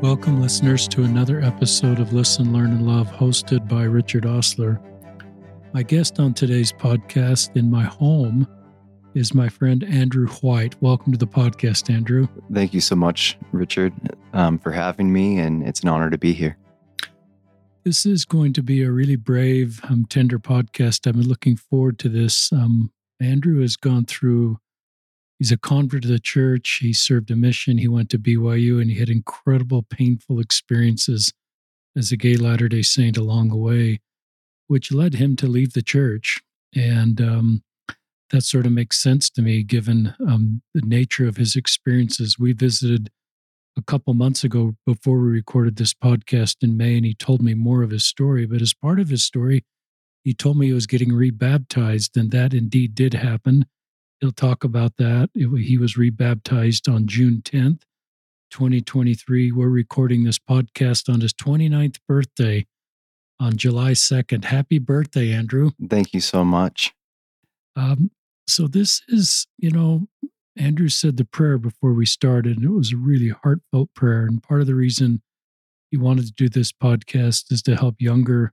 Welcome, listeners, to another episode of Listen, Learn, and Love, hosted by Richard Ostler. My guest on today's podcast in my home is my friend Andrew White. Welcome to the podcast, Andrew. Thank you so much, Richard, um, for having me, and it's an honor to be here. This is going to be a really brave, um, tender podcast. I've been looking forward to this. Um, Andrew has gone through He's a convert to the church. He served a mission. He went to BYU and he had incredible, painful experiences as a gay Latter day Saint along the way, which led him to leave the church. And um, that sort of makes sense to me given um, the nature of his experiences. We visited a couple months ago before we recorded this podcast in May, and he told me more of his story. But as part of his story, he told me he was getting rebaptized, and that indeed did happen. He'll talk about that. It, he was rebaptized on June 10th, 2023. We're recording this podcast on his 29th birthday on July 2nd. Happy birthday, Andrew. Thank you so much. Um, so, this is, you know, Andrew said the prayer before we started, and it was a really heartfelt prayer. And part of the reason he wanted to do this podcast is to help younger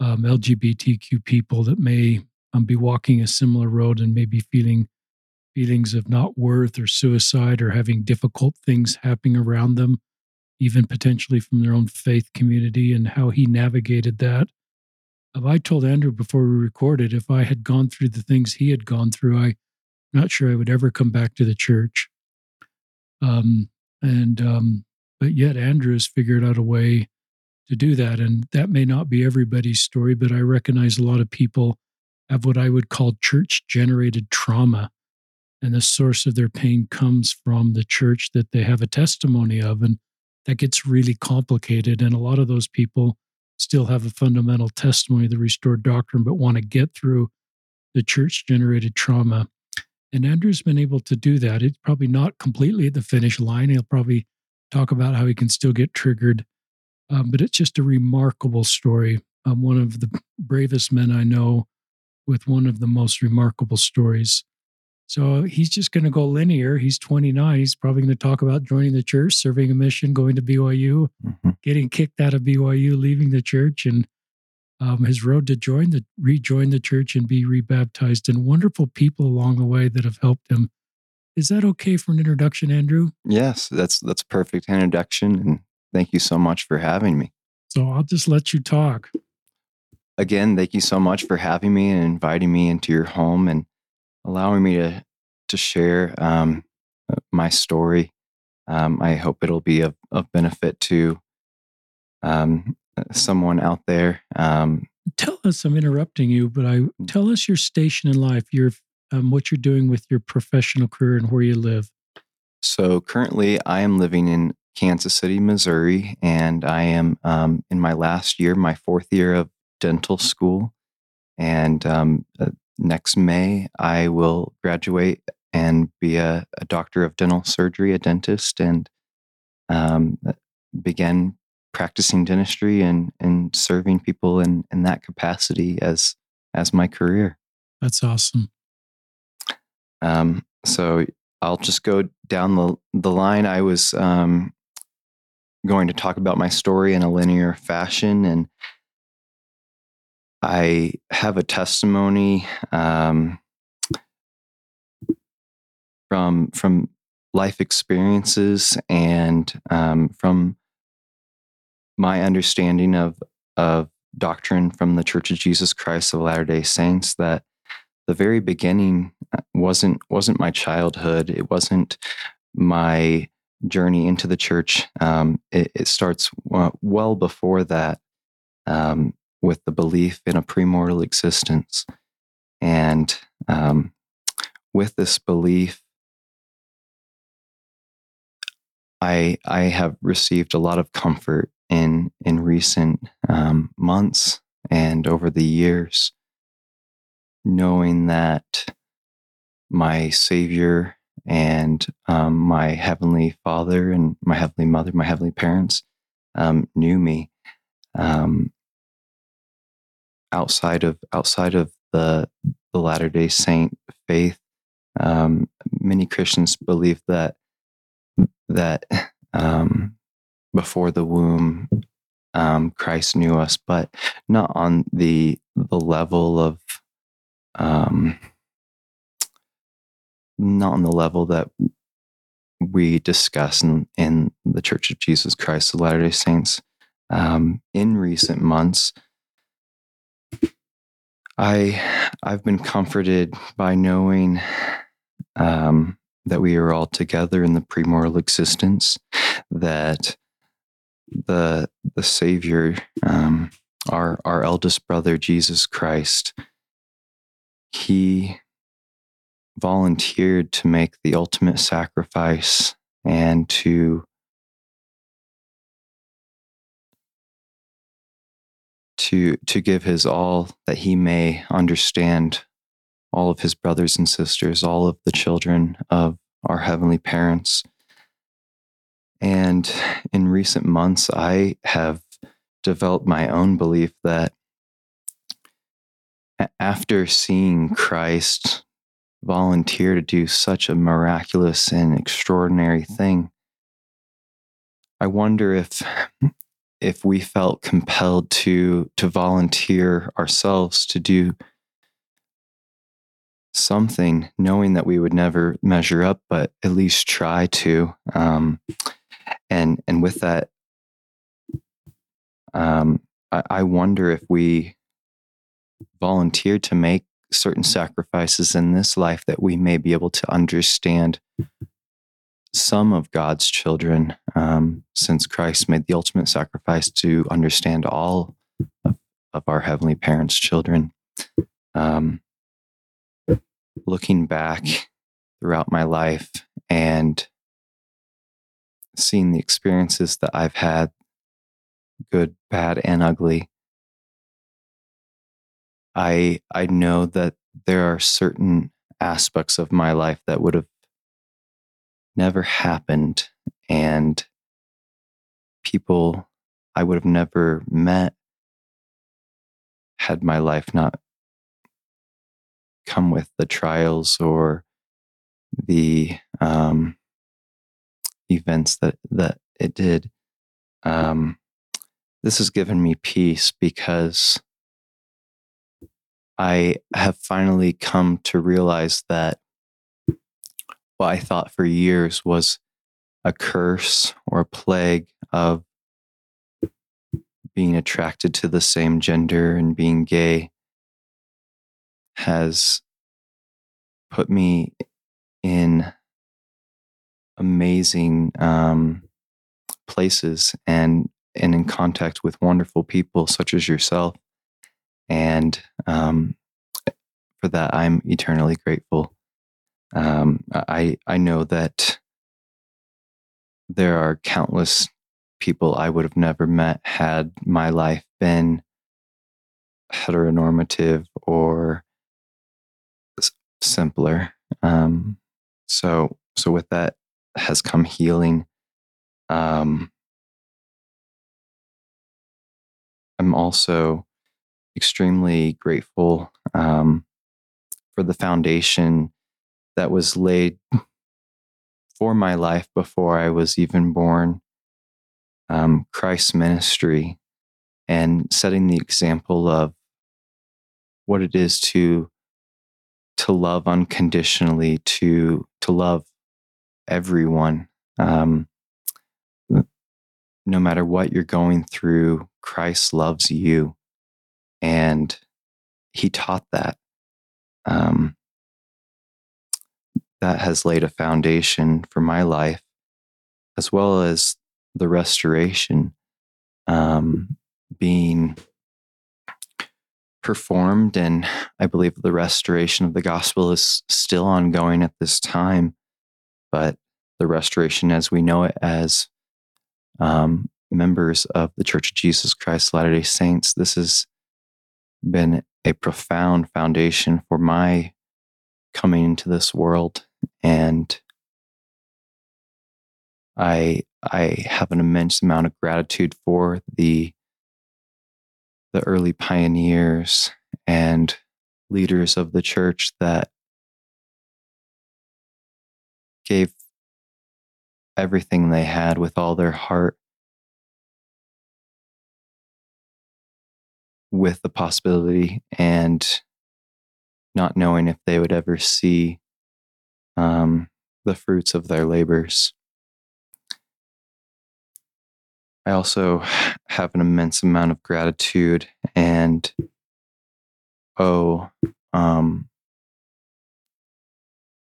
um, LGBTQ people that may um, be walking a similar road and maybe feeling feelings of not worth or suicide or having difficult things happening around them, even potentially from their own faith community, and how he navigated that. I told Andrew before we recorded, if I had gone through the things he had gone through, I'm not sure I would ever come back to the church. Um, and um, but yet Andrew has figured out a way to do that, and that may not be everybody's story, but I recognize a lot of people have what I would call church generated trauma. And the source of their pain comes from the church that they have a testimony of. And that gets really complicated. And a lot of those people still have a fundamental testimony of the restored doctrine, but want to get through the church generated trauma. And Andrew's been able to do that. It's probably not completely at the finish line. He'll probably talk about how he can still get triggered. Um, but it's just a remarkable story. One of the bravest men I know with one of the most remarkable stories. So he's just going to go linear. He's 29. He's probably going to talk about joining the church, serving a mission, going to BYU, mm-hmm. getting kicked out of BYU, leaving the church, and um, his road to join the rejoin the church and be rebaptized, and wonderful people along the way that have helped him. Is that okay for an introduction, Andrew? Yes, that's that's a perfect introduction, and thank you so much for having me. So I'll just let you talk again, thank you so much for having me and inviting me into your home and allowing me to to share um, uh, my story. Um, I hope it'll be of, of benefit to um, someone out there. Um, tell us, I'm interrupting you, but I mm. tell us your station in life, your um, what you're doing with your professional career and where you live. So currently, I am living in Kansas City, Missouri, and I am um, in my last year, my fourth year of dental school. And um, uh, next May, I will graduate and be a, a, doctor of dental surgery, a dentist, and um, uh, begin practicing dentistry and, and serving people in, in that capacity as as my career. That's awesome. Um, so I'll just go down the the line. I was um, going to talk about my story in a linear fashion, and I have a testimony um, from from life experiences and um, from my understanding of of doctrine from the Church of Jesus Christ of Latter Day Saints that the very beginning uh, wasn't wasn't my childhood. It wasn't my journey into the church. Um, it, it, starts well before that. Um, with the belief in a premortal existence. And um, with this belief, I, I have received a lot of comfort in, in recent um, months and over the years, knowing that my Savior and um, my Heavenly Father and my Heavenly Mother, my Heavenly Parents, um, knew me. Um, outside of outside of the the Latter Day Saint faith, um, many Christians believe that that um, before the womb, um, Christ knew us, but not on the the level of um, not on the level that we discuss in, in the Church of Jesus Christ of Latter day Saints. Um, in recent months, I I've been comforted by knowing um, that we are all together in the premortal existence, that the the Savior, um, our our eldest brother Jesus Christ, he volunteered to make the ultimate sacrifice and to to to give his all that he may understand all of his brothers and sisters all of the children of our heavenly parents and in recent months i have developed my own belief that after seeing christ volunteer to do such a miraculous and extraordinary thing. I wonder if if we felt compelled to to volunteer ourselves to do something, knowing that we would never measure up, but at least try to. Um, and and with that, um, I, I wonder if we volunteered to make certain sacrifices in this life that we may be able to understand some of God's children, um, since Christ made the ultimate sacrifice to understand all of, of our Heavenly Parents' children. Um, looking back throughout my life and seeing the experiences that I've had, good, bad, and ugly, I I know that there are certain aspects of my life that would have never happened and people I would have never met had my life not come with the trials or the um, events that that it did. Um, this has given me peace because I have finally come to realize that what I thought for years was a curse or a plague of being attracted to the same gender and being gay has put me in amazing um, places and and in contact with wonderful people such as yourself and um, for that, I'm eternally grateful. Um, I I know that there are countless people I would have never met had my life been heteronormative or simpler. Um, so so with that has come healing. Um, I'm also extremely grateful um, for the foundation that was laid for my life before I was even born. Um, Christ's ministry and setting the example of what it is to to love unconditionally, to to love everyone, um, no matter what you're going through. Christ loves you, and he taught that. Um, that has laid a foundation for my life, as well as the restoration um, being performed. And I believe the restoration of the gospel is still ongoing at this time. But the restoration as we know it as um, members of the Church of Jesus Christ Latter day Saints, this has been a profound foundation for my coming into this world and I I have an immense amount of gratitude for the the early pioneers and leaders of the church that gave everything they had with all their heart with the possibility and not knowing if they would ever see um, the fruits of their labors. I also have an immense amount of gratitude and owe um,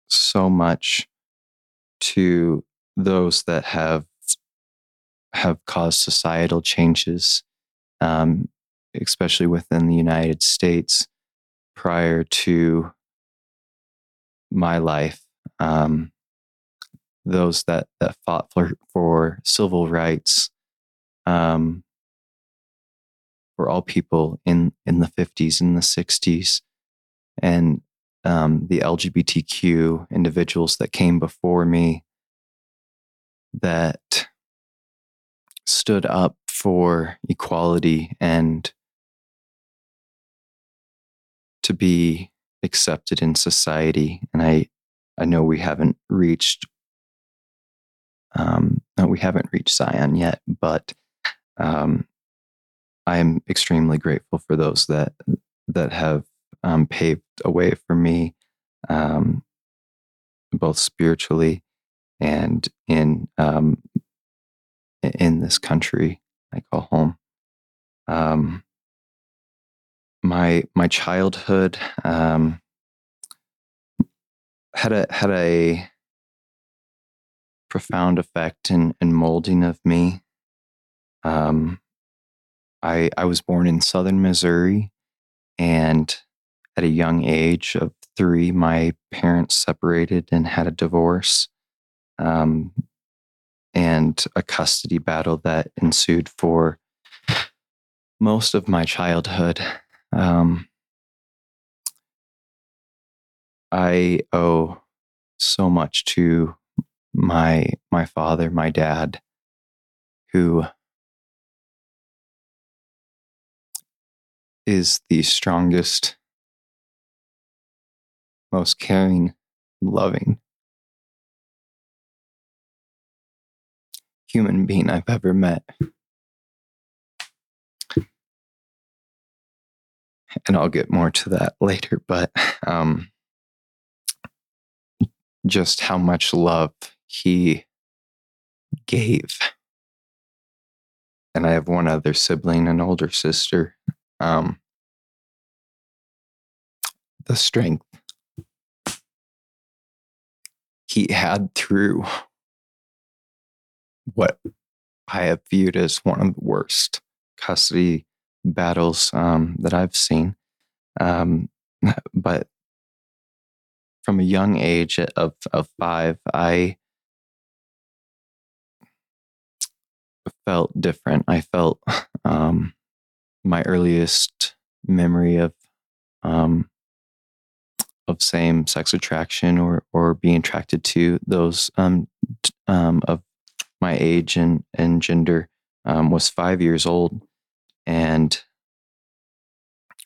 so much to those that have have caused societal changes, um, especially within the United States, prior to my life. Um, those that that fought for for civil rights um, for all people in in the 50s and the 60s and um, the lgbtq individuals that came before me that stood up for equality and to be accepted in society. And i i know we haven't reached um, no, we haven't reached zion yet but um, I am extremely grateful for those that that have um, paved a way for me, um, both spiritually and in um, in this country I call home. Um, my my childhood um, had a had a profound effect in molding of me um, I I was born in southern Missouri, and at a young age of three, my parents separated and had a divorce, um, and a custody battle that ensued for most of my childhood. Um, I owe so much to my my father, my dad, who is the strongest, most caring, loving human being I've ever met. And I'll get more to that later, but um, just how much love he gave. And I have one other sibling, an older sister, um, the strength he had through what I have viewed as one of the worst custody battles um, that I've seen. Um, but from a young age of, of five, I felt different. I felt um, my earliest memory of um, of same sex attraction or or being attracted to those um, um, of my age and and gender um, was five years old, and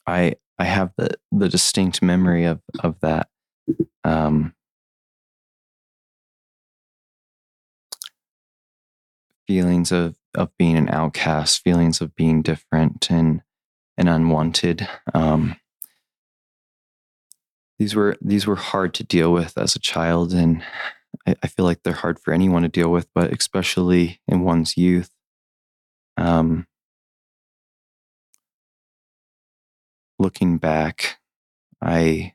I I have the the distinct memory of of that. Um, feelings of of being an outcast, feelings of being different and and unwanted. Um, these were these were hard to deal with as a child, and I, I, feel like they're hard for anyone to deal with, but especially in one's youth. Um, looking back, I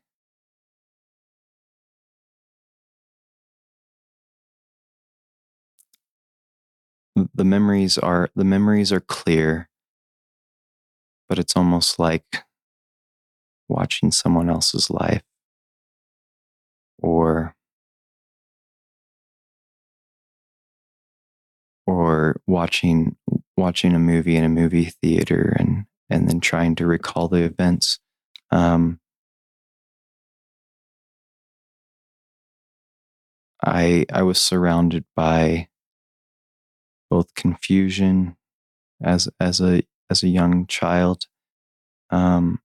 the memories are the memories are clear but it's almost like watching someone else's life or or watching watching a movie in a movie theater and and then trying to recall the events um, I I was surrounded by both confusion as as a as a young child, um,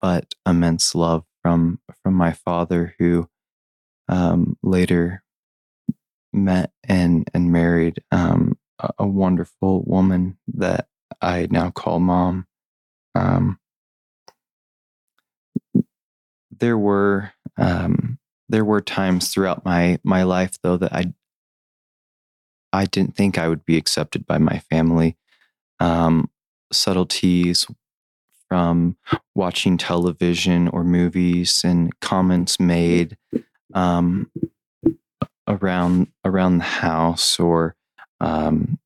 but immense love from from my father, who um, later met and and married um, a, a, wonderful woman that I now call mom, Um, there were um, there were times throughout my my life though that I I didn't think I would be accepted by my family. Um, subtleties from watching television or movies and comments made um, around around the house or um,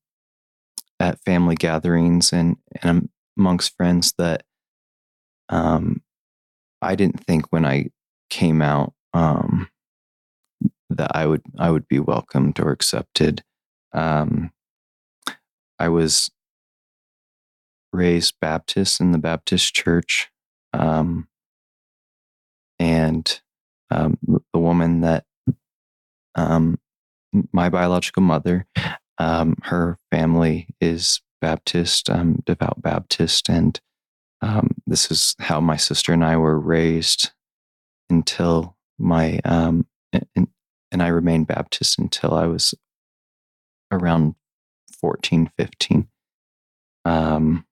at family gatherings and, and amongst friends that um, I didn't think when I came out um, that I would I would be welcomed or accepted. Um, I was raised Baptist in the Baptist church, um, and um, the woman that um, my biological mother, um, her family is Baptist, um, devout Baptist, and um, this is how my sister and I were raised until my um, and, and I remained Baptist until I was around 14, 15. Um,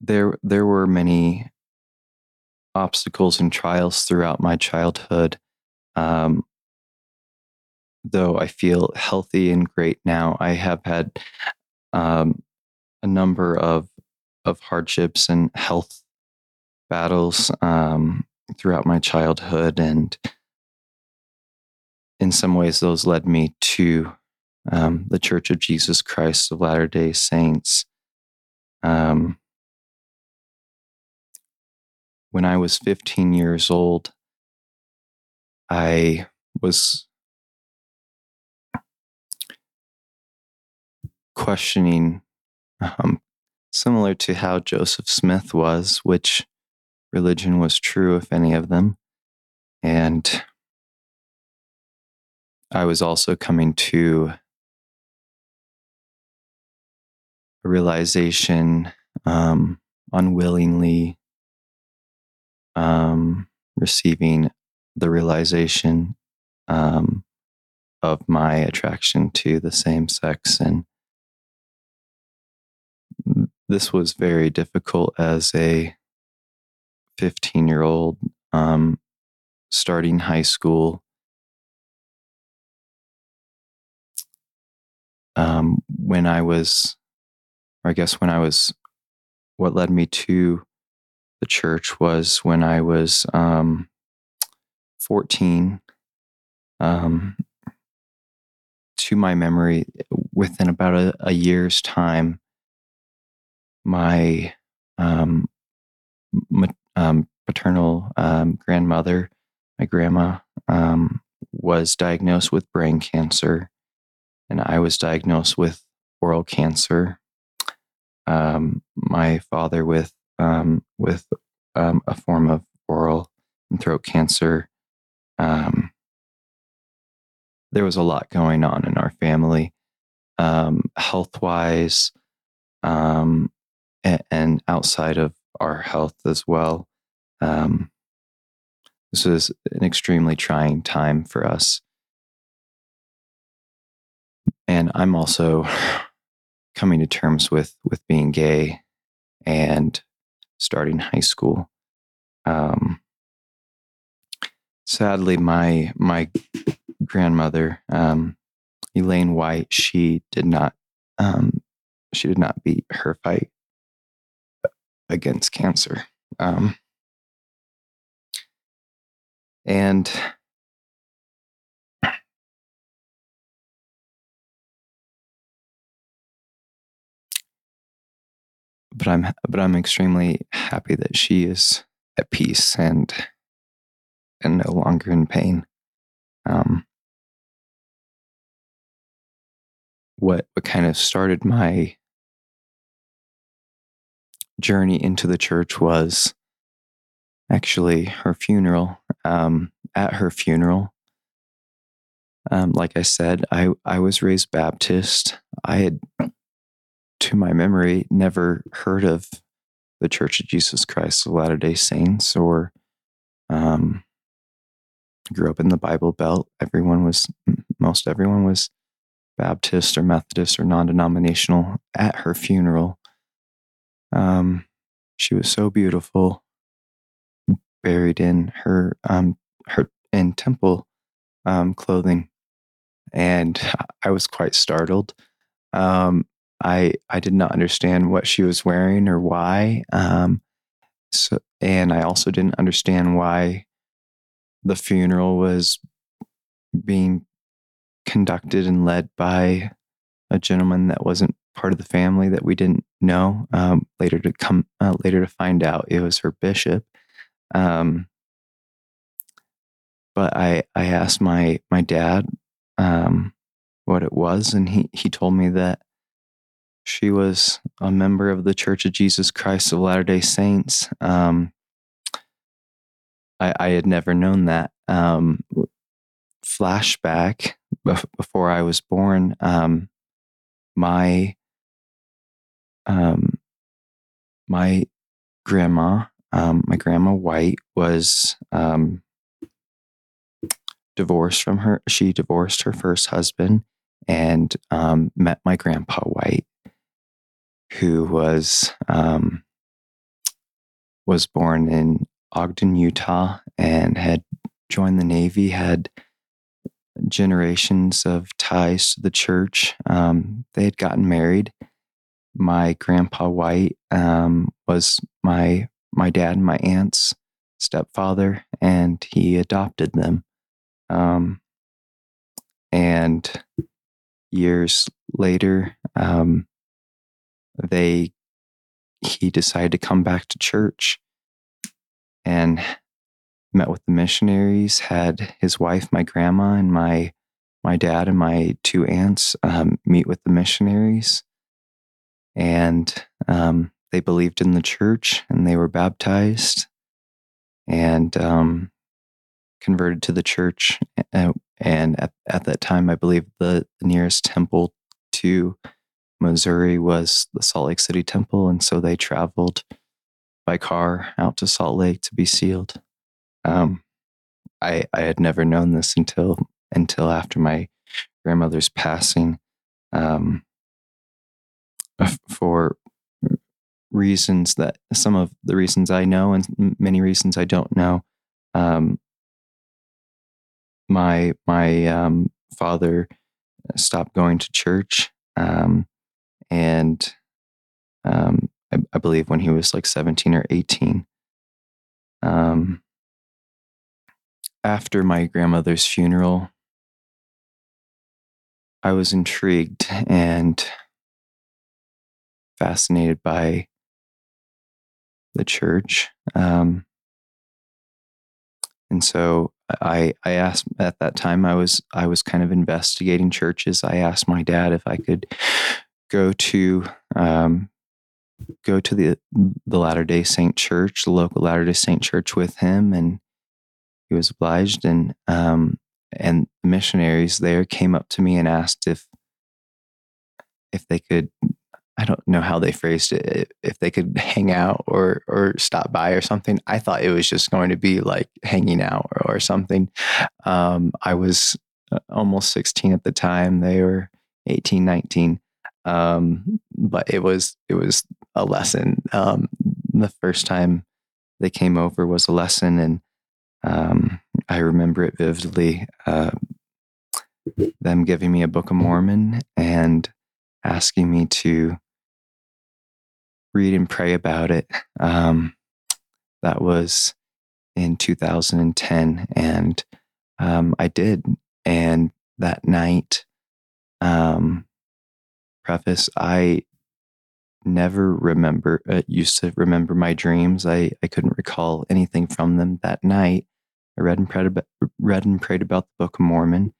there, there were many obstacles and trials throughout my childhood. Um, though I feel healthy and great now, I have had um, a number of of hardships and health battles um, throughout my childhood, and in some ways, those led me to um, the Church of Jesus Christ of Latter Day Saints. Um, when I was 15 years old, I was questioning, um, similar to how Joseph Smith was, which religion was true, if any of them. And I was also coming to a realization um, unwillingly um, receiving the realization um, of my attraction to the same sex. And this was very difficult as a 15 year old um, starting high school. Um, when I was, or I guess when I was, what led me to the church was when I was um, 14. Um, to my memory, within about a, a year's time, my um, ma- um, paternal um, grandmother, my grandma, um, was diagnosed with brain cancer, and I was diagnosed with oral cancer. Um, my father with um, with um, a form of oral and throat cancer. Um, there was a lot going on in our family, um, health wise, um, and, and, outside of our health as well. This was an extremely trying time for us. And I'm also coming to terms with with being gay and starting high school. Um, sadly, my my grandmother, um, Elaine White, she did not um, she did not beat her fight against cancer. Um, and but I'm but I'm extremely happy that she is at peace and and no longer in pain. Um, what what kind of started my journey into the church was actually her funeral. Um, at her funeral, um, like I said, I I was raised Baptist. I had to my memory, never heard of the Church of Jesus Christ of Latter day Saints or um, grew up in the Bible Belt. Everyone was, most everyone was Baptist or Methodist or non denominational at her funeral. Um, she was so beautiful, buried in her um, her in temple um, clothing, and I was quite startled. Um, I I did not understand what she was wearing or why. Um, so, and I also didn't understand why the funeral was being conducted and led by a gentleman that wasn't part of the family that we didn't know. Um, later to come, uh, later to find out, it was her bishop. Um, but I I asked my my dad um, what it was, and he he told me that she was a member of the Church of Jesus Christ of Latter Day Saints. Um, I, I had never known that. Um, flashback before I was born, um, my um, my grandma, um, my grandma White, was um, divorced from her. She divorced her first husband and met my grandpa White, who was um, was born in Ogden, Utah, and had joined the Navy. Had generations of ties to the church. Um, they had gotten married. My grandpa White um, was my my dad and my aunt's stepfather, and he adopted them. Um, and years later, um, they he decided to come back to church and met with the missionaries. Had his wife, my grandma, and my my dad and my two aunts um, meet with the missionaries, and um, they believed in the church and they were baptized and um, converted to the church. Uh, and at, at that time, I believe the, the nearest temple to Missouri was the Salt Lake City Temple. And so they traveled by car out to Salt Lake to be sealed. Um, I, I had never known this until until after my grandmother's passing. Um, for reasons that some of the reasons I know and many reasons I don't know. Um, my my um, father stopped going to church, um, and um, I, I, believe when he was like seventeen or eighteen. Um, after my grandmother's funeral, I was intrigued and fascinated by the church. Um, and so I, I asked at that time I was I was kind of investigating churches. I asked my dad if I could go to um, go to the the Latter Day Saint Church, the local Latter Day Saint Church, with him, and he was obliged. And um, and the missionaries there came up to me and asked if if they could I don't know how they phrased it. If they could hang out or or stop by or something, I thought it was just going to be like hanging out or, or something. Um, I was uh, almost 16 at the time. They were 18, 19. Um, but it was it was a lesson. Um, the first time they came over was a lesson, and um, I remember it vividly. Uh, them giving me a Book of Mormon and asking me to read and pray about it. Um, that was in 2010, and um, I did. And that night, um, preface, I never remember, uh, used to remember my dreams. I, I couldn't recall anything from them that night. I read and prayed about, read and prayed about the Book of Mormon,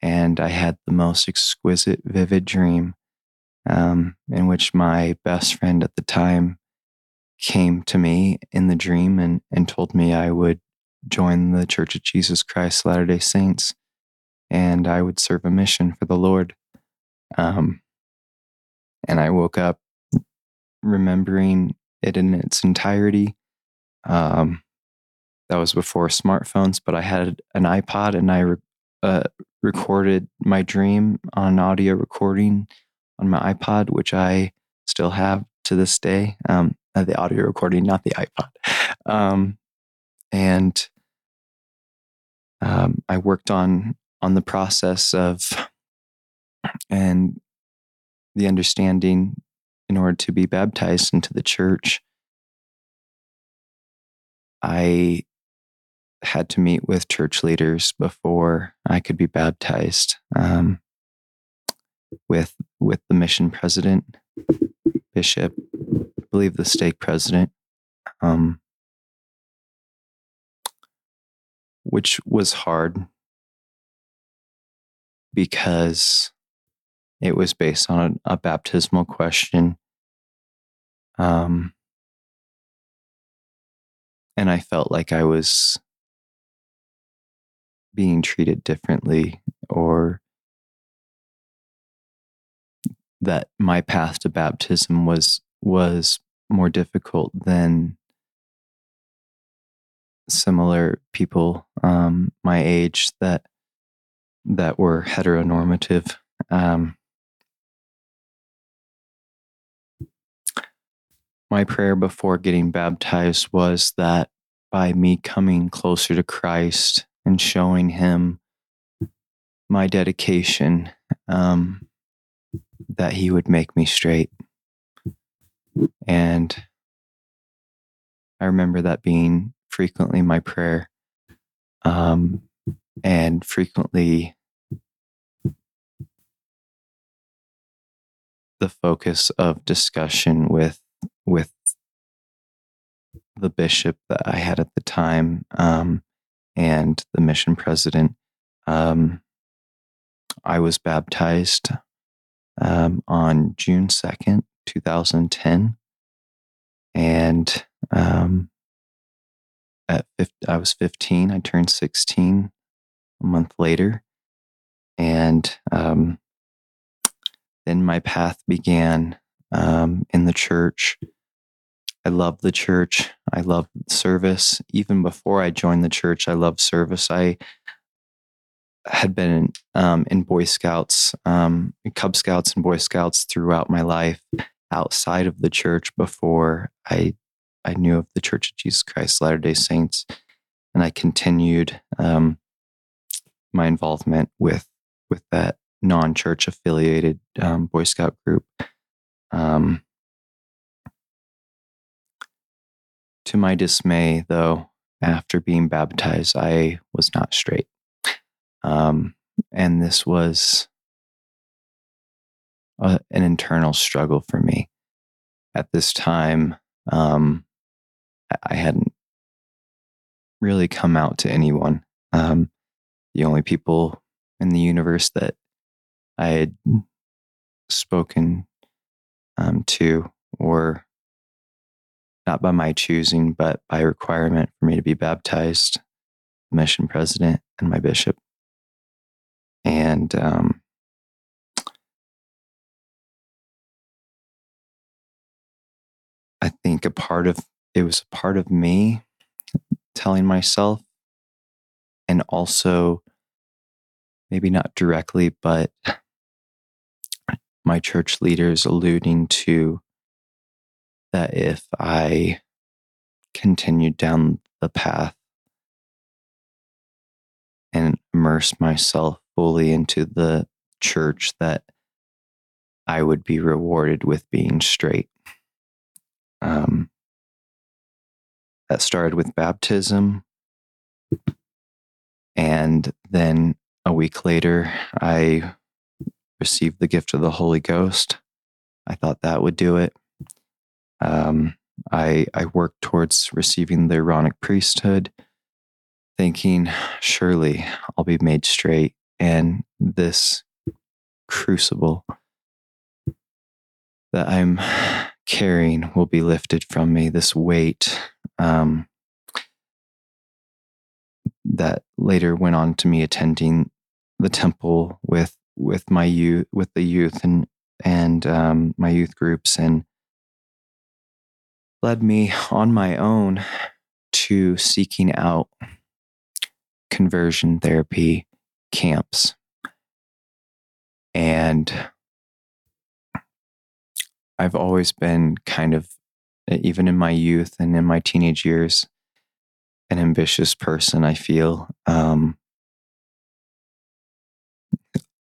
and I had the most exquisite, vivid dream um, in which my best friend at the time came to me in the dream and, and told me I would join the Church of Jesus Christ Latter day Saints and I would serve a mission for the Lord. Um, and I woke up remembering it in its entirety. Um, that was before smartphones, but I had an iPod and I re- uh, recorded my dream on an audio recording on my iPod, which I still have to this day. Um, uh, the audio recording, not the iPod. Um, and um, I worked on on the process of and the understanding in order to be baptized into the church. I had to meet with church leaders before I could be baptized. Um, with with the mission president, bishop, I believe the stake president, um, which was hard because it was based on a, a baptismal question. Um, and I felt like I was being treated differently or that my path to baptism was was more difficult than similar people um, my age that that were heteronormative. Um, my prayer before getting baptized was that by me coming closer to Christ and showing Him my dedication, um, that He would make me straight. And I remember that being frequently my prayer um, and frequently the focus of discussion with with the bishop that I had at the time um, and the mission president. Um, I was baptized um, on June 2nd, 2010. And um, at 50, I was 15, I turned 16 a month later. And um, then my path began um, in the church. I love the church. I love service. Even before I joined the church, I loved service. I had been um, in Boy Scouts, um, Cub Scouts, and Boy Scouts throughout my life outside of the church before I I knew of the Church of Jesus Christ Latter Day Saints, and I continued um, my involvement with with that non church affiliated um, Boy Scout group. Um, to my dismay, though, after being baptized, I was not straight. Um, and this was a, an internal struggle for me. At this time, um, I hadn't really come out to anyone. Um, the only people in the universe that I had spoken um, to were not by my choosing, but by requirement for me to be baptized, mission president, and my bishop. And um, I think a part of it was a part of me telling myself, and also maybe not directly, but my church leaders alluding to that if I continued down the path and immersed myself fully into the church that I would be rewarded with being straight. Um, that started with baptism. And then a week later, I received the gift of the Holy Ghost. I thought that would do it. Um, I, I worked towards receiving the Aaronic priesthood, thinking, surely I'll be made straight and this crucible that I'm carrying will be lifted from me, this weight um, that later went on to me attending the temple with with my youth with the youth and and um, my youth groups and led me on my own to seeking out conversion therapy camps. And I've always been kind of, even in my youth and in my teenage years, an ambitious person. I feel. Um,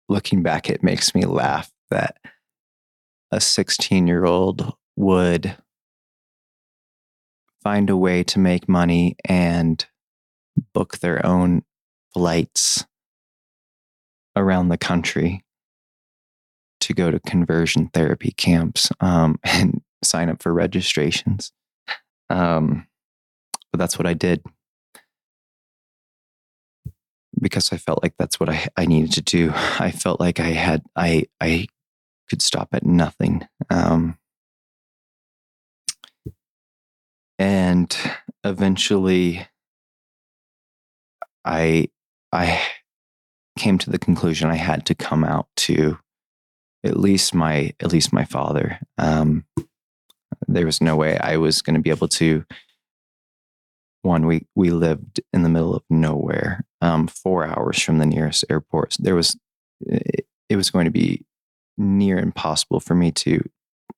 looking back, it makes me laugh that a 16 year old would find a way to make money and book their own flights around the country to go to conversion therapy camps um, and sign up for registrations. Um, but that's what I did because I felt like that's what I, I needed to do. I felt like I had I I could stop at nothing. Um, and eventually I I came to the conclusion I had to come out to at least my at least my father. Um, there was no way I was going to be able to. One, we we lived in the middle of nowhere, um, four hours from the nearest airport. There was it, it was going to be near impossible for me to,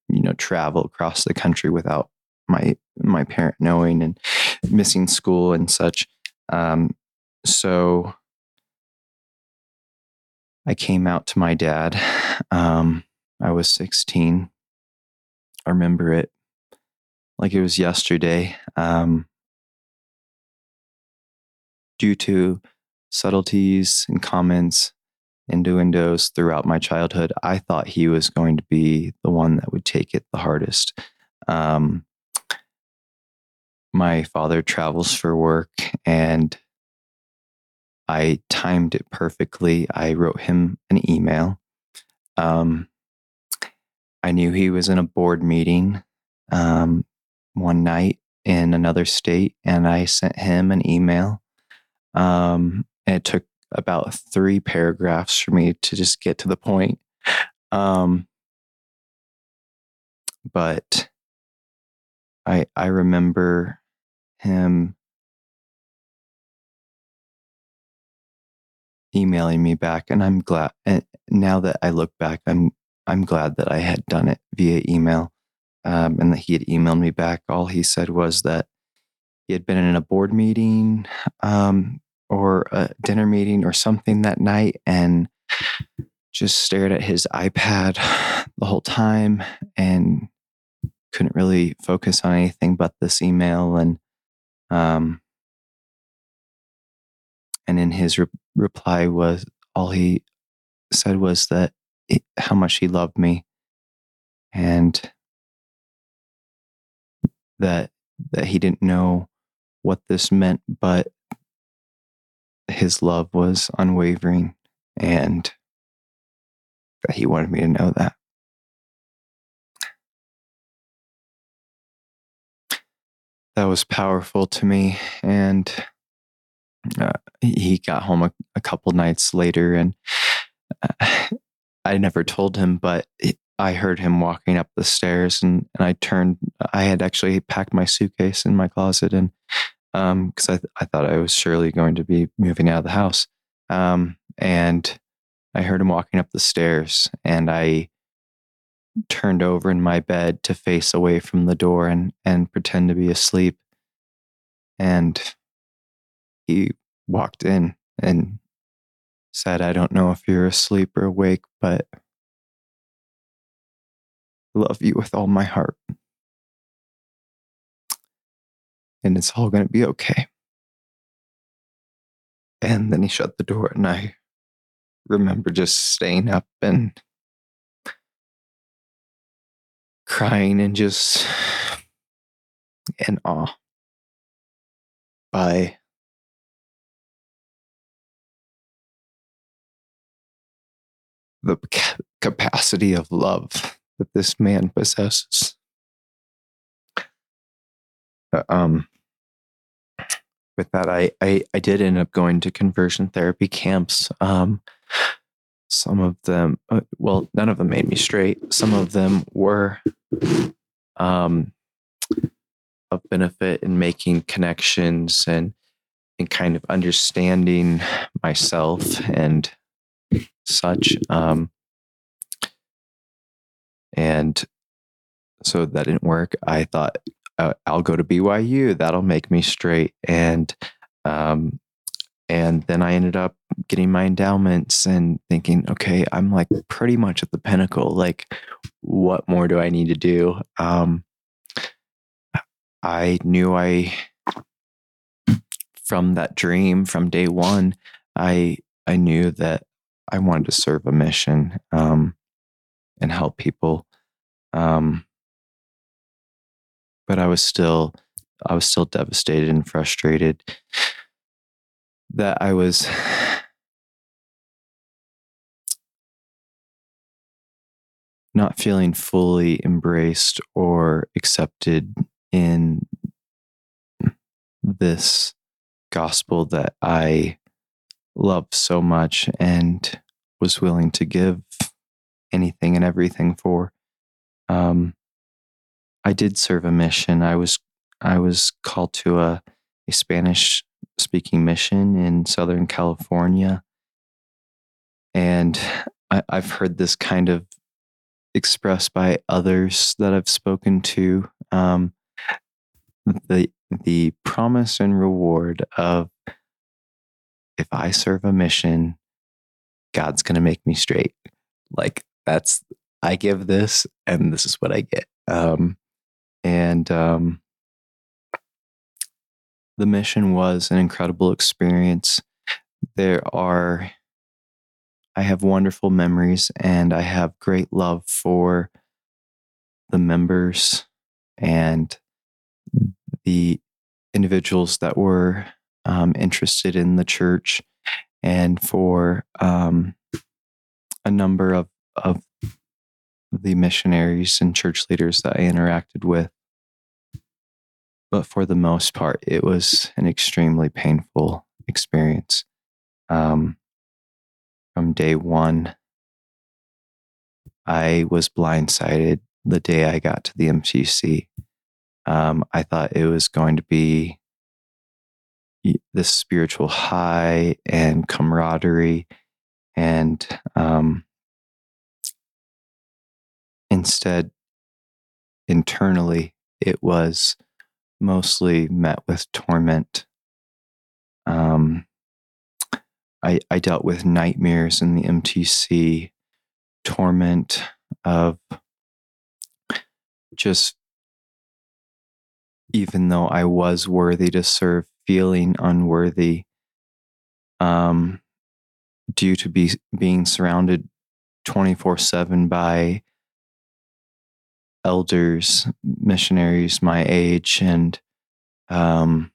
you know, travel across the country without my my parent knowing and missing school and such. Um, so I came out to my dad. Um, I was 16. I remember it like it was yesterday. Um, due to subtleties and comments, innuendos throughout my childhood, I thought he was going to be the one that would take it the hardest. Um, my father travels for work and I timed it perfectly. I wrote him an email. Um, I knew he was in a board meeting um, one night in another state, and I sent him an email. Um, and it took about three paragraphs for me to just get to the point. Um, but I I remember him emailing me back and I'm glad and now that I look back I'm I'm glad that I had done it via email um, and that he had emailed me back. All he said was that he had been in a board meeting um, or a dinner meeting or something that night and just stared at his iPad the whole time and couldn't really focus on anything but this email and um, and in his re- reply was all he said was that it, how much he loved me and that that he didn't know what this meant but his love was unwavering and that he wanted me to know that that was powerful to me and uh, he got home a, a couple nights later and uh, i never told him but i heard him walking up the stairs and, and i turned i had actually packed my suitcase in my closet and because um, I, I thought i was surely going to be moving out of the house um, and i heard him walking up the stairs and i turned over in my bed to face away from the door and, and pretend to be asleep. And he walked in and said, I don't know if you're asleep or awake, but I love you with all my heart. And it's all going to be okay. And then he shut the door, and I remember just staying up and crying and just in awe by the capacity of love that this man possesses. Uh, um, with that, I, I, I did end up going to conversion therapy camps. Um, some of them, uh, well, none of them made me straight. Some of them were um, of benefit in making connections and and kind of understanding myself and such. Um, and so that didn't work. I thought uh, I'll go to BYU. That'll make me straight. And um, and then I ended up getting my endowments and thinking, okay, I'm like pretty much at the pinnacle. Like, what more do I need to do? Um, I knew I from that dream from day one, I I knew that I wanted to serve a mission um, and help people. Um, but I was still I was still devastated and frustrated that I was not feeling fully embraced or accepted in this gospel that I love so much and was willing to give anything and everything for. Um, I did serve a mission. I was I was called to a, a Spanish speaking mission in Southern California. And I, I've heard this kind of expressed by others that I've spoken to. Um, the the promise and reward of if I serve a mission, God's gonna make me straight. Like that's I give this and this is what I get. Um, and um, the mission was an incredible experience. There are, I have wonderful memories and I have great love for the members and the individuals that were um, interested in the church and for um, a number of, of the missionaries and church leaders that I interacted with but for the most part, it was an extremely painful experience. Um, from day one, I was blindsided the day I got to the MTC. Um, I thought it was going to be this spiritual high and camaraderie, and um, instead, internally, it was mostly met with torment. Um, I, I dealt with nightmares in the MTC, torment of just, even though I was worthy to serve, feeling unworthy um, due to be being surrounded 24 7 by elders, missionaries my age, and um,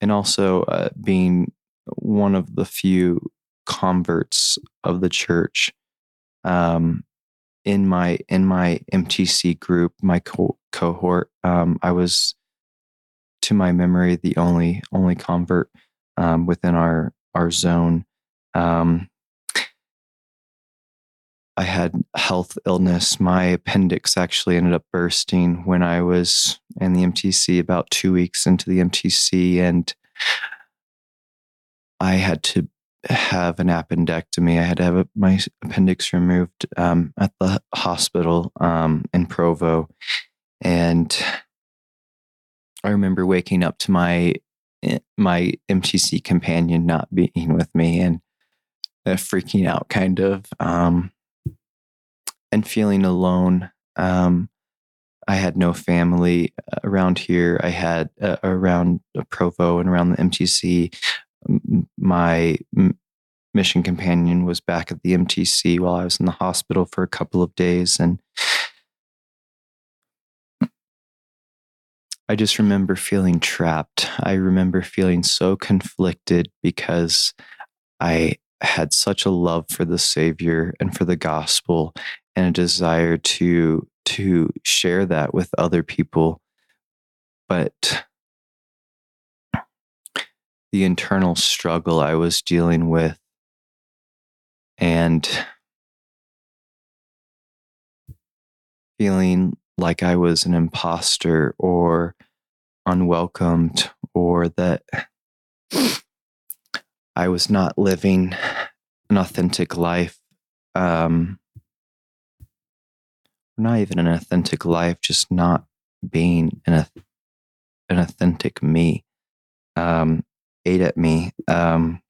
and also uh, being one of the few converts of the church um, in my in my MTC group, my co- cohort. Um, I was, to my memory, the only only convert um, within our our zone. Um, I had health illness. My appendix actually ended up bursting when I was in the MTC about two weeks into the MTC, and I had to have an appendectomy. I had to have a, my appendix removed um, at the hospital um, in Provo, and I remember waking up to my eh, my MTC companion not being with me and uh, freaking out, kind of. Um, and feeling alone. Um, I had no family uh, around here. I had uh, around Provo and around the MTC. My mission companion was back at the MTC while I was in the hospital for a couple of days. And I just remember feeling trapped. I remember feeling so conflicted because I had such a love for the Savior and for the gospel and a desire to to share that with other people. But the internal struggle i was dealing with and feeling like i was an imposter or unwelcomed or that i was not living an authentic life um, not even an authentic life, just not being an, an authentic me, um, ate at me. Um,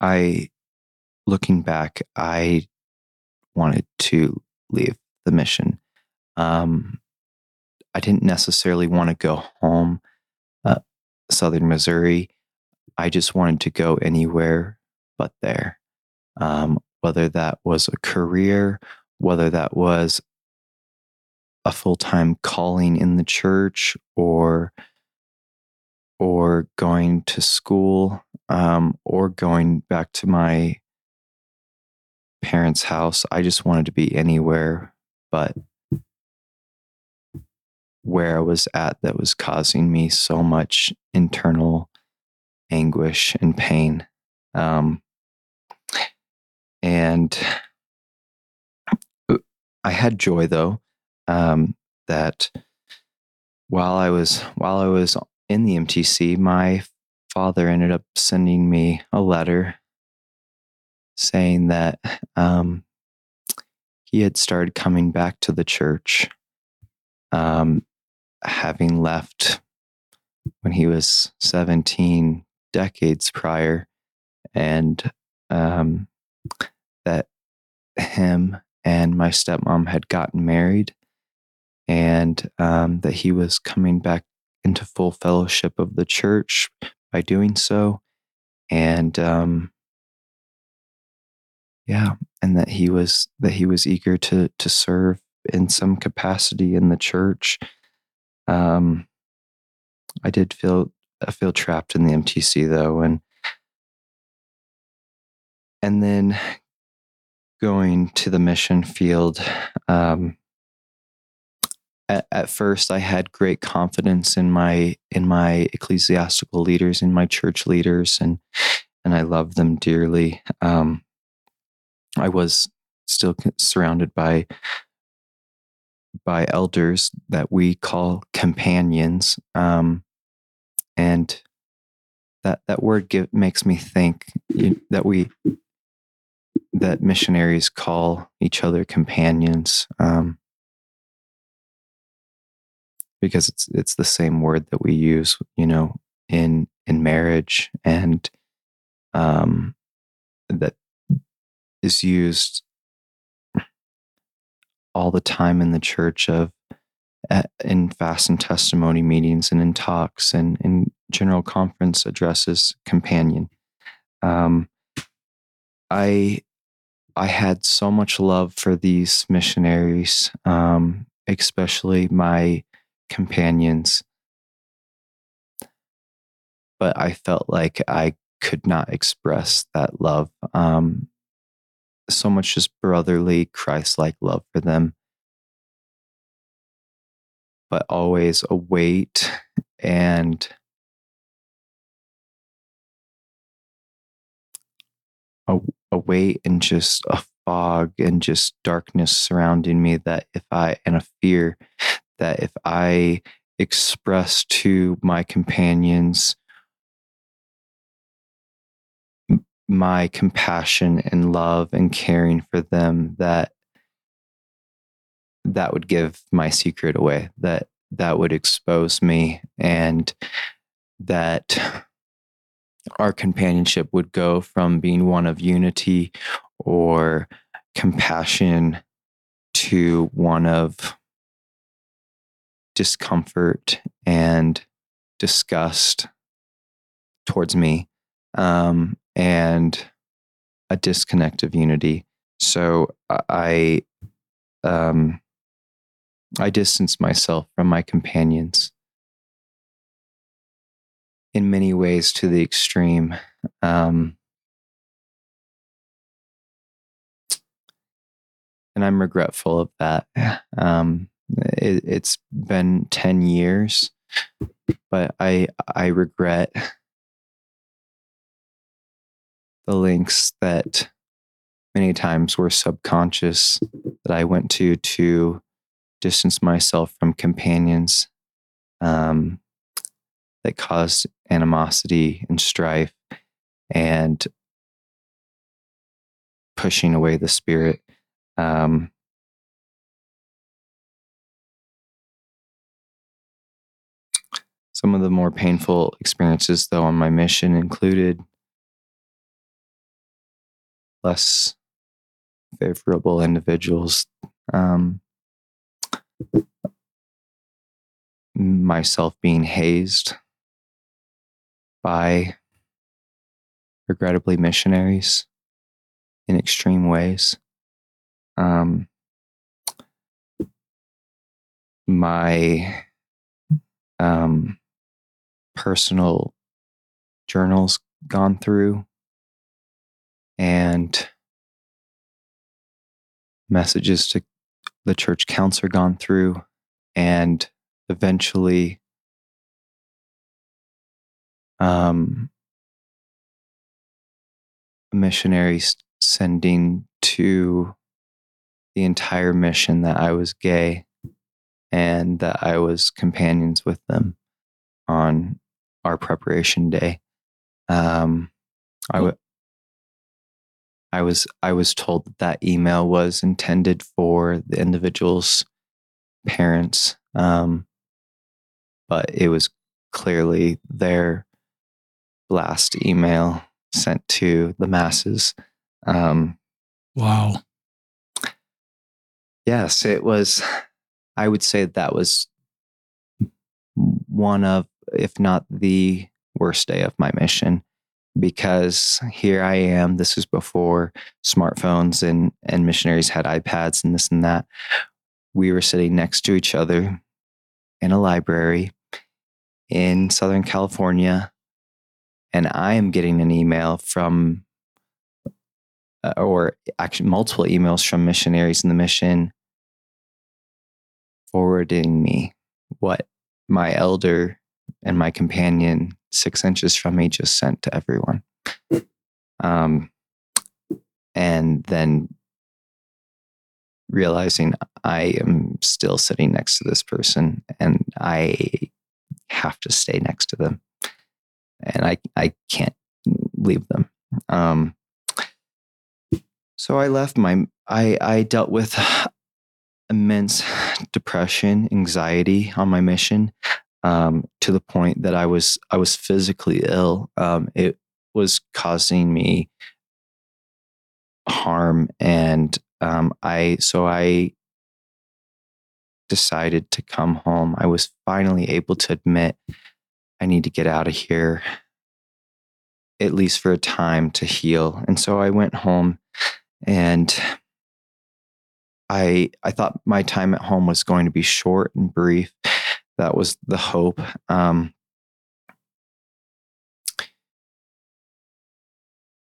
I, looking back, I wanted to leave the mission. Um, I didn't necessarily want to go home, uh, Southern Missouri. I just wanted to go anywhere but there. Um, whether that was a career, whether that was a full time calling in the church, or or going to school, um, or going back to my parents' house. I just wanted to be anywhere but where I was at that was causing me so much internal anguish and pain. Um, and I had joy though um, that while I was while I was in the MTC, my father ended up sending me a letter saying that um, he had started coming back to the church, um, having left when he was 17 decades prior, and um, that him and my stepmom had gotten married, and um, that he was coming back into full fellowship of the church by doing so. And um, yeah and that he was that he was eager to to serve in some capacity in the church um i did feel I feel trapped in the mtc though and and then going to the mission field um at, at first i had great confidence in my in my ecclesiastical leaders in my church leaders and and i love them dearly. Um I was still surrounded by by elders that we call companions, um, and that that word give, makes me think that we that missionaries call each other companions um, because it's it's the same word that we use, you know, in in marriage and um, that is used all the time in the church of at, in fast and testimony meetings and in talks and in general conference addresses companion. Um, i i had so much love for these missionaries um, especially my companions. But i felt like i could not express that love um, so much just brotherly, Christ like love for them, but always a weight and a, a weight and just a fog and just darkness surrounding me that if I, and a fear that if I express to my companions my compassion and love and caring for them that that would give my secret away that that would expose me and that our companionship would go from being one of unity or compassion to one of discomfort and disgust towards me um, and a disconnect of unity. So I, um, I distance myself from my companions in many ways to the extreme. Um, and I'm regretful of that. Um, it, it's been 10 years, but I, I regret the links that many times were subconscious that I went to to distance myself from companions um, that caused animosity and strife. And pushing away the spirit. Um, some of the more painful experiences, though, on my mission included less favorable individuals. Um, myself being hazed by regrettably missionaries in extreme ways. Um, my um, personal journals gone through and messages to the church counselor gone through and eventually um, missionaries sending to the entire mission that I was gay and that I was companions with them on our preparation day. Um, I, w- I was I was told that that email was intended for the individual's parents, um, but it was clearly their blast email sent to the masses. Um, wow. Yes, it was. I would say that was one of, if not the worst day of my mission, because here I am. This was before smartphones and and missionaries had iPads and this and that. We were sitting next to each other in a library in Southern California and I am getting an email from, uh, or actually multiple emails from missionaries in the mission forwarding me what my elder and my companion six inches from me just sent to everyone. Um, and then realizing I am still sitting next to this person and I have to stay next to them and I, I can't leave them. Um, so I left my, I, I dealt with immense depression, anxiety on my mission, um, to the point that I was, I was physically ill. Um, it was causing me harm. And, um, I, so I decided to come home. I was finally able to admit I need to get out of here, at least for a time to heal. And so I went home and I I thought my time at home was going to be short and brief. That was the hope. Um,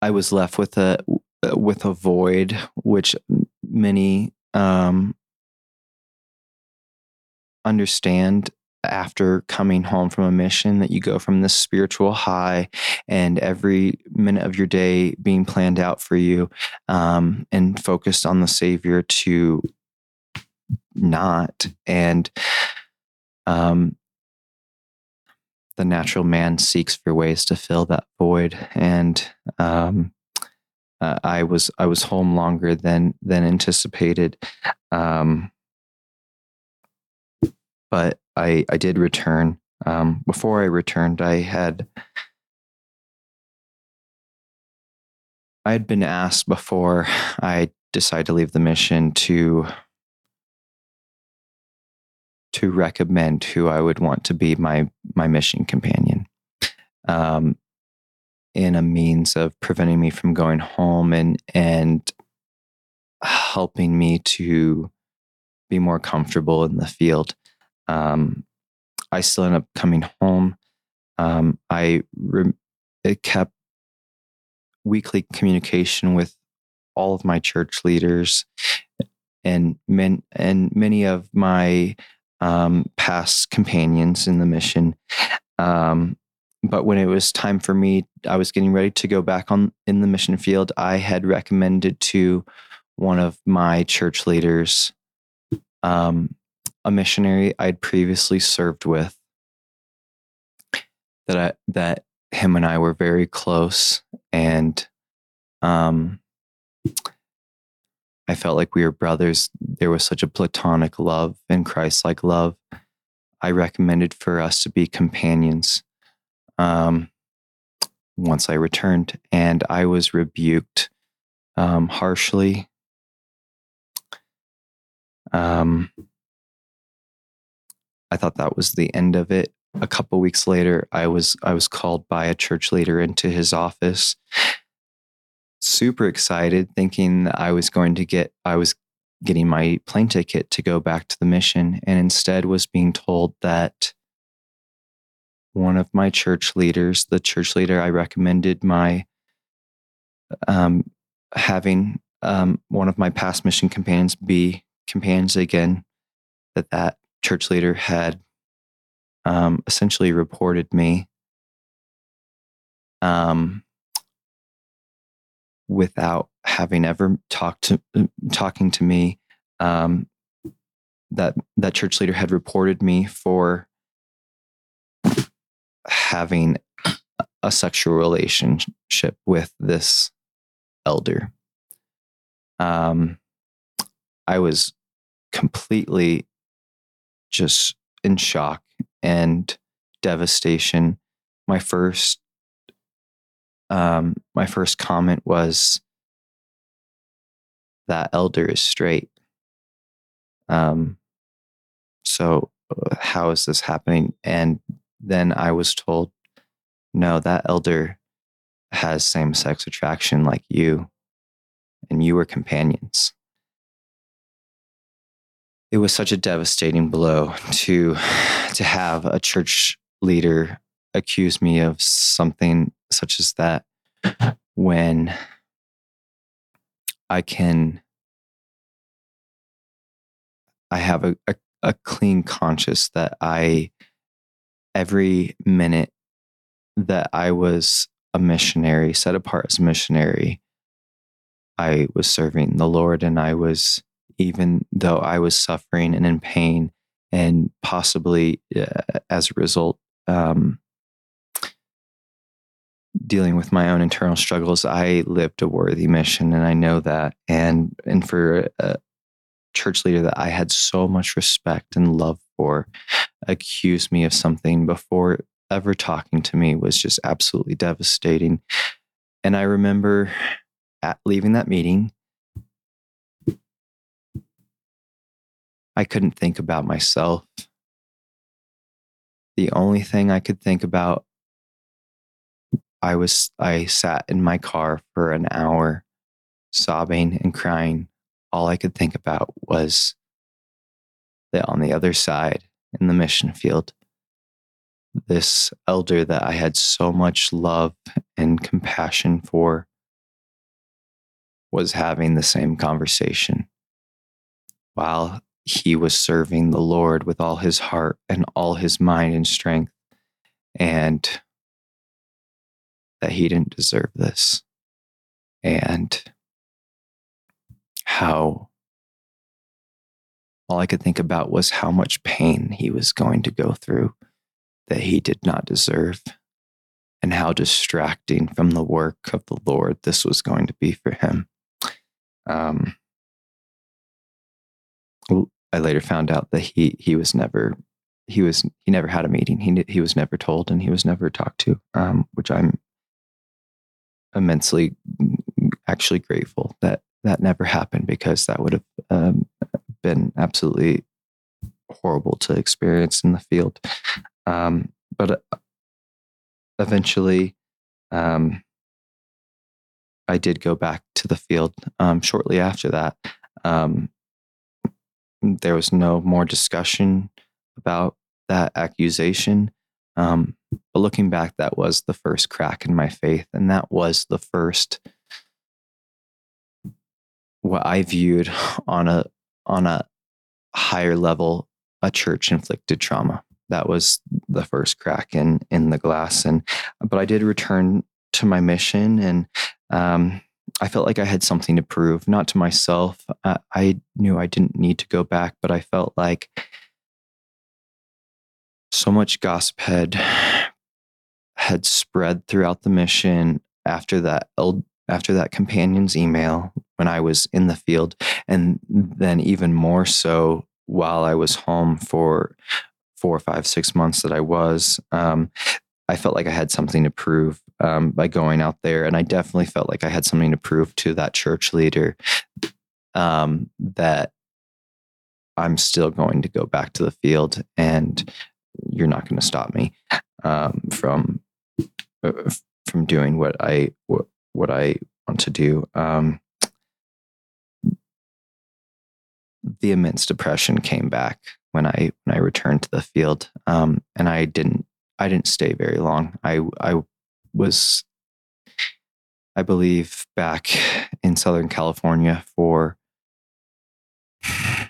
I was left with a with a void, which many um, understand after coming home from a mission that you go from this spiritual high and every minute of your day being planned out for you um, and focused on the Savior to not. And um, the natural man seeks for ways to fill that void. And um, uh, I was I was home longer than than anticipated. Um, but I, I did return. Um, before I returned, I had I had been asked before I decided to leave the mission to to recommend who I would want to be my my mission companion, um, in a means of preventing me from going home and and helping me to be more comfortable in the field. Um, I still ended up coming home. Um, I re- it kept weekly communication with all of my church leaders and men and many of my um, past companions in the mission. Um, but when it was time for me, I was getting ready to go back on in the mission field. I had recommended to one of my church leaders um, a missionary I'd previously served with that I, that him and I were very close and um I felt like we were brothers. There was such a platonic love and Christ like love. I recommended for us to be companions um, once I returned, and I was rebuked um, harshly. Um, I thought that was the end of it. A couple weeks later, I was I was called by a church leader into his office. Super excited, thinking I was going to get I was getting my plane ticket to go back to the mission, and instead was being told that one of my church leaders, the church leader I recommended my um, having um, one of my past mission companions be companions again, that that church leader had um, essentially reported me um, without having ever talked to uh, talking to me. Um, that that church leader had reported me for having a sexual relationship with this elder. Um, I was completely just in shock and devastation. My first um, my first comment was that elder is straight. Um, so uh, how is this happening? And then I was told, no, that elder has same sex attraction like you, and you were companions it was such a devastating blow to to have a church leader accuse me of something such as that when I can I have a, a, a clean conscience that I every minute that I was a missionary, set apart as a missionary, I was serving the Lord and I was even though I was suffering and in pain, and possibly uh, as a result, um, dealing with my own internal struggles, I lived a worthy mission, and I know that. And and for a church leader that I had so much respect and love for, accuse me of something before ever talking to me was just absolutely devastating. And I remember at leaving that meeting I couldn't think about myself. The only thing I could think about, I was, I sat in my car for an hour sobbing and crying. All I could think about was that on the other side in the mission field, this elder that I had so much love and compassion for was having the same conversation while he was serving the Lord with all his heart and all his mind and strength, and that he didn't deserve this. And how all I could think about was how much pain he was going to go through that he did not deserve, and how distracting from the work of the Lord this was going to be for him. Um, I later found out that he he was never he was he never had a meeting. He he was never told and he was never talked to, um, which I'm immensely actually grateful that that never happened because that would have um, been absolutely horrible to experience in the field. Um, but uh, eventually, um, I did go back to the field um, shortly after that. There was no more discussion about that accusation. Um, but looking back, that was the first crack in my faith. And that was the first, what I viewed on a, on a higher level, a church inflicted trauma. That was the first crack in, in the glass. And, but I did return to my mission and, um, I felt like I had something to prove, not to myself. I, I knew I didn't need to go back, but I felt like so much gossip had had spread throughout the mission after that after that companion's email when I was in the field, and then even more so while I was home for four, five, six months that I was, um, I felt like I had something to prove um, by going out there. And I definitely felt like I had something to prove to that church leader um, that I'm still going to go back to the field and you're not going to stop me um, from uh, from doing what I what, what I want to do. Um, the immense depression came back when I when I returned to the field, um, and I didn't I didn't stay very long. I I was I believe back in Southern California for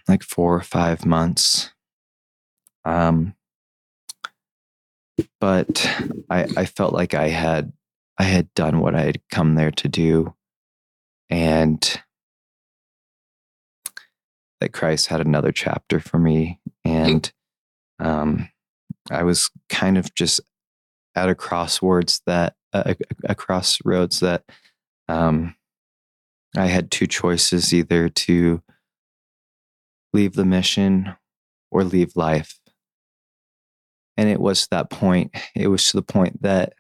like four or five months. Um, but I I felt like I had I had done what I had come there to do, and that Christ had another chapter for me, and um, I was kind of just at a crossroads that a, a crossroads that um, I had two choices: either to leave the mission or leave life. And it was that point. It was to the point that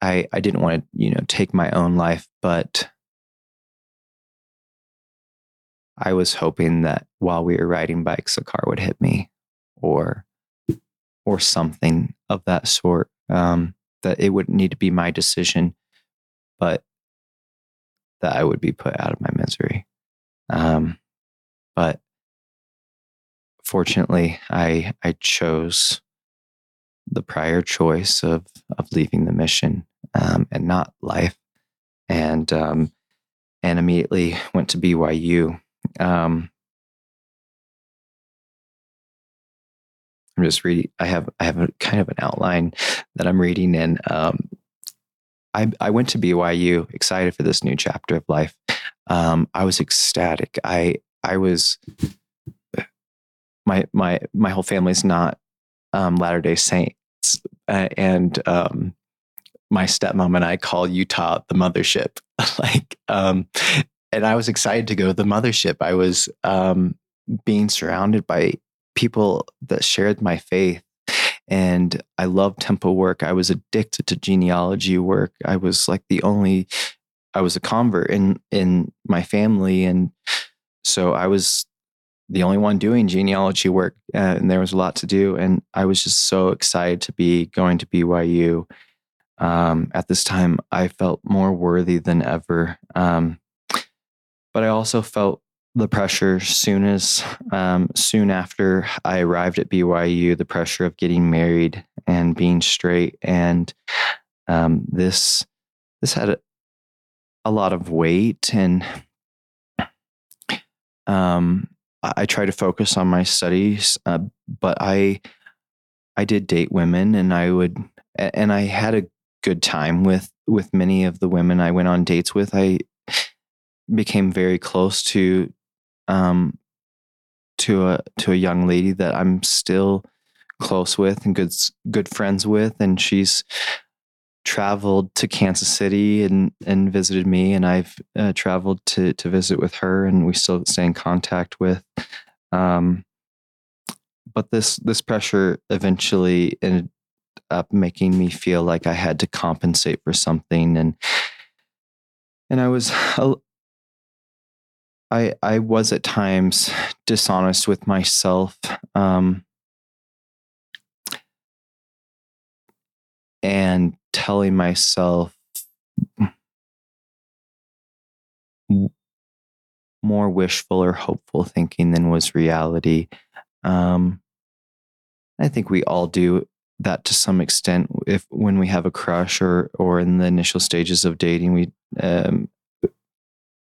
I I didn't want to, you know, take my own life, but I was hoping that while we were riding bikes, a car would hit me, or or something of that sort. Um, that it wouldn't need to be my decision, but that I would be put out of my misery. Um, but fortunately, I I chose the prior choice of of leaving the mission um, and not life, and um, and immediately went to BYU. Um, I'm just reading. I have I have a kind of an outline that I'm reading, and um, I I went to BYU excited for this new chapter of life. Um, I was ecstatic. I I was my my my whole family's not um, Latter Day Saints, uh, and um, my stepmom and I call Utah the mothership. like, um, and I was excited to go to the mothership. I was um, being surrounded by people that shared my faith. And I loved temple work. I was addicted to genealogy work. I was like the only, I was a convert in in my family, and so I was the only one doing genealogy work, uh, and there was a lot to do. And I was just so excited to be going to BYU. Um, at this time, I felt more worthy than ever. Um, but I also felt the pressure soon as um, soon after I arrived at BYU, the pressure of getting married and being straight, and um, this this had a, a, lot of weight, and um, I, I try to focus on my studies, uh, but I I did date women, and I would and I had a good time with with many of the women I went on dates with. I became very close to um, to a to a young lady that I'm still close with and good good friends with, and she's traveled to Kansas City and and visited me, and I've uh, traveled to to visit with her, and we still stay in contact with. Um, but this this pressure eventually ended up making me feel like I had to compensate for something, and and I was I I was at times dishonest with myself. Um, and telling myself more wishful or hopeful thinking than was reality. Um, I think we all do that to some extent. If when we have a crush or or in the initial stages of dating, we um,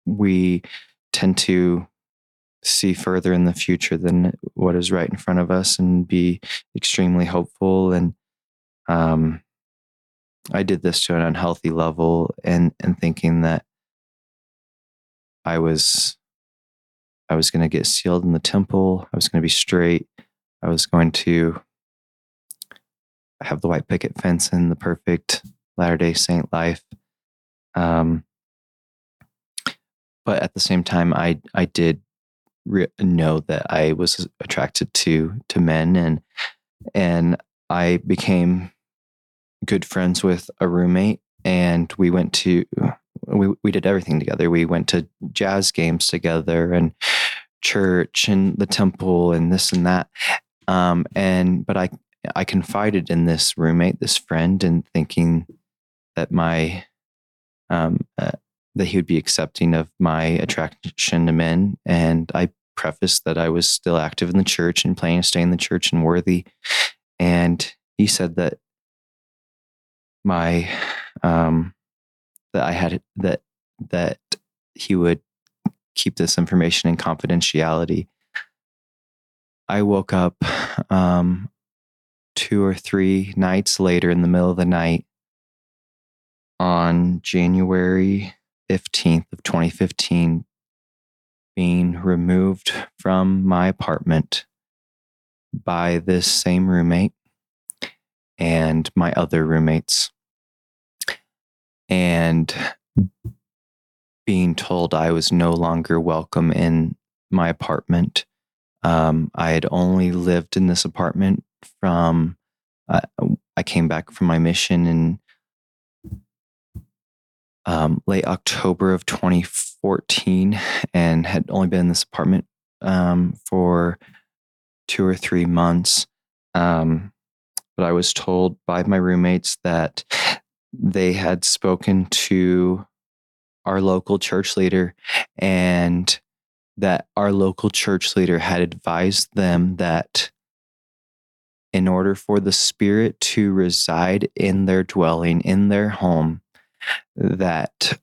we tend to see further in the future than what is right in front of us and be extremely hopeful. And um, I did this to an unhealthy level and and thinking that I was I was going to get sealed in the temple, I was going to be straight, I was going to have the white picket fence and the perfect Latter day Saint life. Um, but at the same time, I, I did re- know that I was attracted to, to men and, and I became good friends with a roommate and we went to we, we did everything together. We went to jazz games together and church and the temple and this and that. Um, and but i i confided in this roommate this friend and thinking that my um, uh, that he would be accepting of my attraction to men and i prefaced that i was still active in the church and planning to stay in the church and worthy and he said that my um, that I had that that he would keep this information in confidentiality. I woke up um, two or three nights later in the middle of the night on January 15th of 2015 being removed from my apartment by this same roommate and my other roommates and being told I was no longer welcome in my apartment. Um, I had only lived in this apartment from, uh, I came back from my mission in um, late October of 2014 and had only been in this apartment um, for two or three months. Um, but I was told by my roommates that they had spoken to our local church leader and that our local church leader had advised them that in order for the spirit to reside in their dwelling in their home that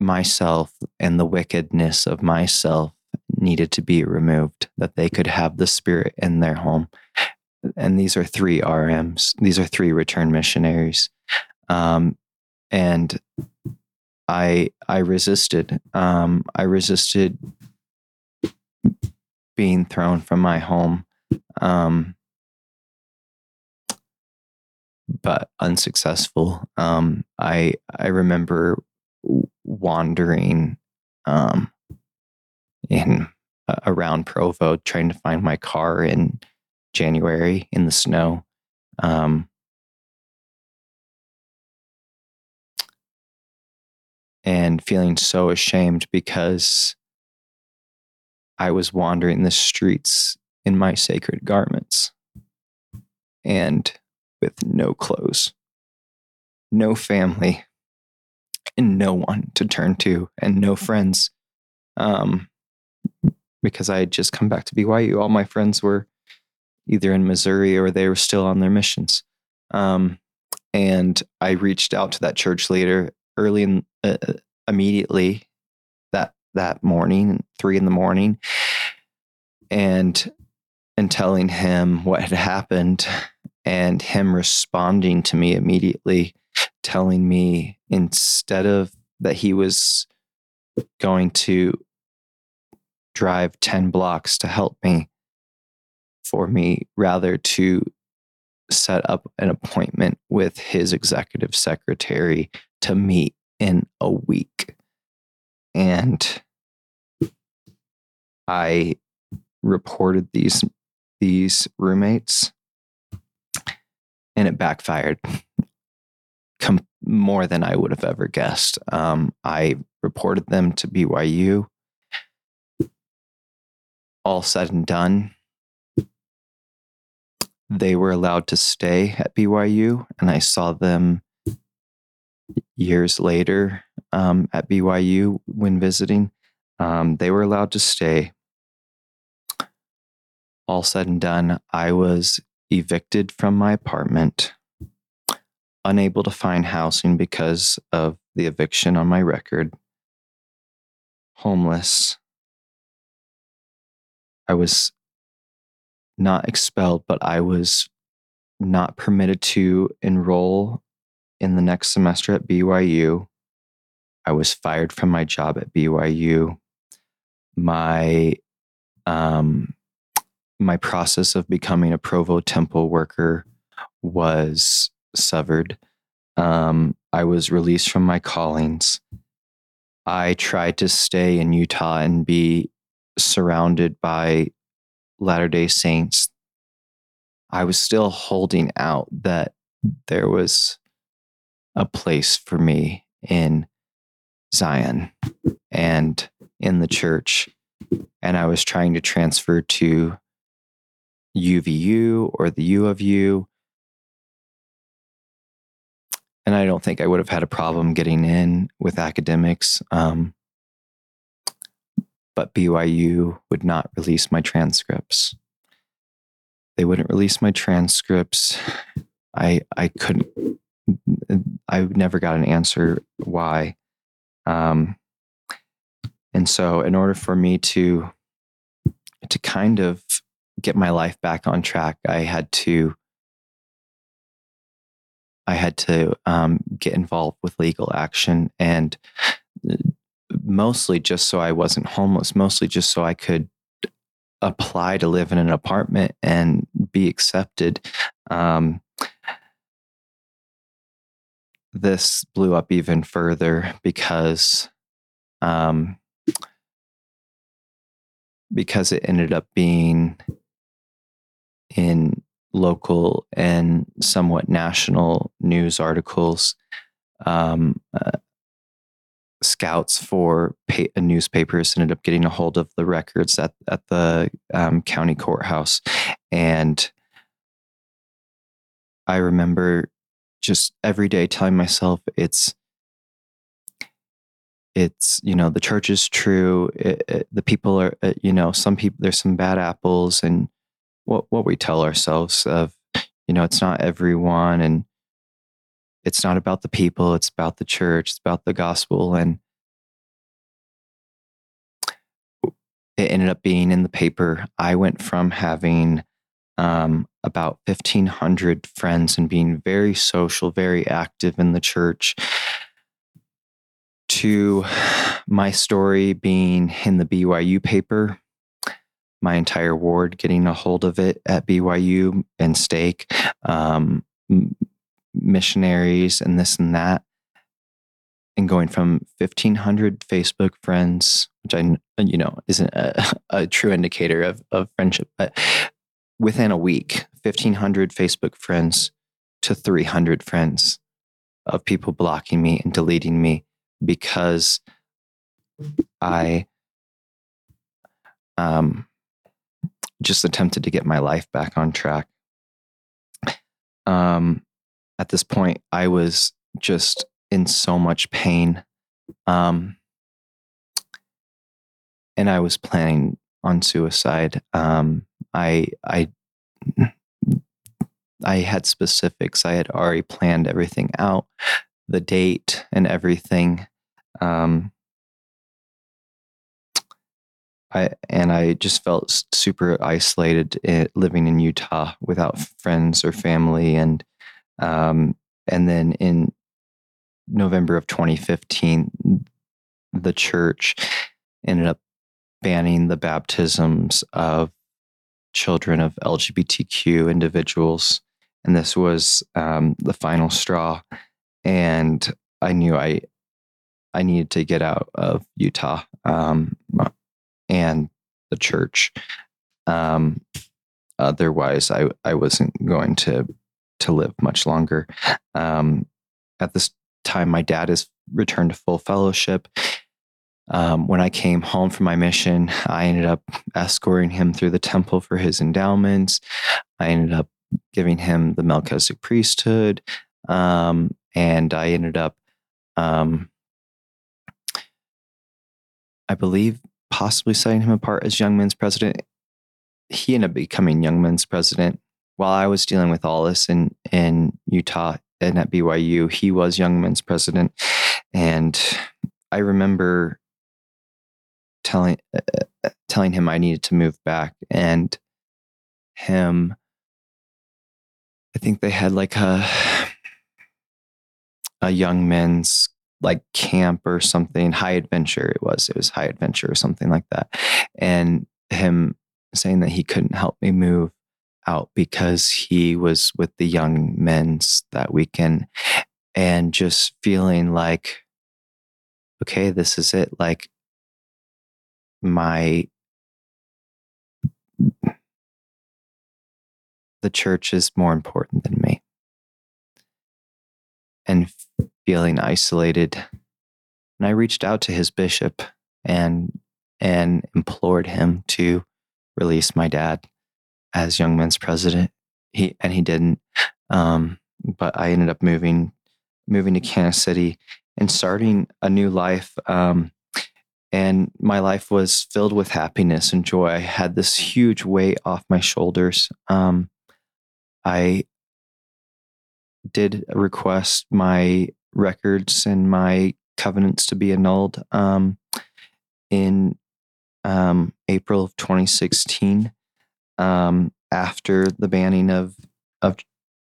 myself and the wickedness of myself needed to be removed that they could have the spirit in their home and these are three RMs. These are three return missionaries, um, and I I resisted. Um, I resisted being thrown from my home, um, but unsuccessful. Um, I I remember wandering um, in uh, around Provo trying to find my car in January in the snow. Um, and feeling so ashamed because I was wandering the streets in my sacred garments and with no clothes, no family, and no one to turn to, and no friends. Um, because I had just come back to BYU. All my friends were either in Missouri or they were still on their missions. Um, and I reached out to that church leader early in uh, uh, immediately that that morning, three in the morning, and and telling him what had happened, and him responding to me immediately, telling me instead of that he was going to drive 10 blocks to help me for me rather to set up an appointment with his executive secretary to meet in a week. And I reported these these roommates and it backfired com- more than I would have ever guessed. Um, I reported them to BYU. All said and done, they were allowed to stay at BYU, and I saw them years later um, at BYU when visiting. Um, they were allowed to stay. All said and done, I was evicted from my apartment, unable to find housing because of the eviction on my record, homeless. I was not expelled, but I was not permitted to enroll in the next semester at BYU. I was fired from my job at BYU. My um, my process of becoming a Provo Temple worker was severed. Um, I was released from my callings. I tried to stay in Utah and be surrounded by Latter day Saints. I was still holding out that there was a place for me in Zion and in the church. And I was trying to transfer to UVU or the U of U. And I don't think I would have had a problem getting in with academics. Um, but BYU would not release my transcripts. They wouldn't release my transcripts. I I couldn't. I never got an answer why. Um, and so, in order for me to to kind of get my life back on track, I had to I had to um, get involved with legal action and uh, mostly just so I wasn't homeless, mostly just so I could apply to live in an apartment and be accepted. Um, this blew up even further because um, because it ended up being in local and somewhat national news articles. Um, uh, scouts for newspapers ended up getting a hold of the records at, at the um, county courthouse. And I remember just every day telling myself it's it's you know the church is true it, it, the people are uh, you know some people there's some bad apples and what what we tell ourselves of you know it's not everyone and it's not about the people it's about the church it's about the gospel. And it ended up being in the paper i went from having um, about 1500 friends and being very social very active in the church to my story being in the byu paper my entire ward getting a hold of it at BYU and stake, um, missionaries and this and that. And going from 1,500 Facebook friends, which I, you know, isn't a, a true indicator of, of friendship, but within a week, 1,500 Facebook friends to 300 friends of people blocking me and deleting me because I um, just attempted to get my life back on track. Um, at this point, I was just in so much pain. Um, and I was planning on suicide. Um, I, I, I had specifics. I had already planned everything out, the date and everything. Um, I and I just felt super isolated living in Utah without friends or family, and um, and then in November of 2015, the church ended up banning the baptisms of children of LGBTQ individuals, and this was um, the final straw. And I knew I I needed to get out of Utah. Um, and the church. Um, otherwise, I I wasn't going to to live much longer. Um, at this time, my dad has returned to full fellowship. Um, when I came home from my mission, I ended up escorting him through the temple for his endowments. I ended up giving him the Melchizedek priesthood, um, and I ended up, um, I believe, possibly setting him apart as Young Men's president. He ended up becoming Young Men's president while I was dealing with all this in in Utah and at BYU. He was Young Men's president, and I remember telling uh, uh, telling him I needed to move back, and him. I think they had like a a young men's like camp or something, high adventure. It was, it was high adventure or something like that. And him saying that he couldn't help me move out because he was with the young men's that weekend and just feeling like okay this is it like my the church is more important than me and feeling isolated and i reached out to his bishop and and implored him to release my dad as young men's president he and he didn't um, but i ended up moving moving to kansas city and starting a new life um, and my life was filled with happiness and joy. I had this huge weight off my shoulders. Um, I did request my records and my covenants to be annulled um, in um, April of 2016 um, after the banning of of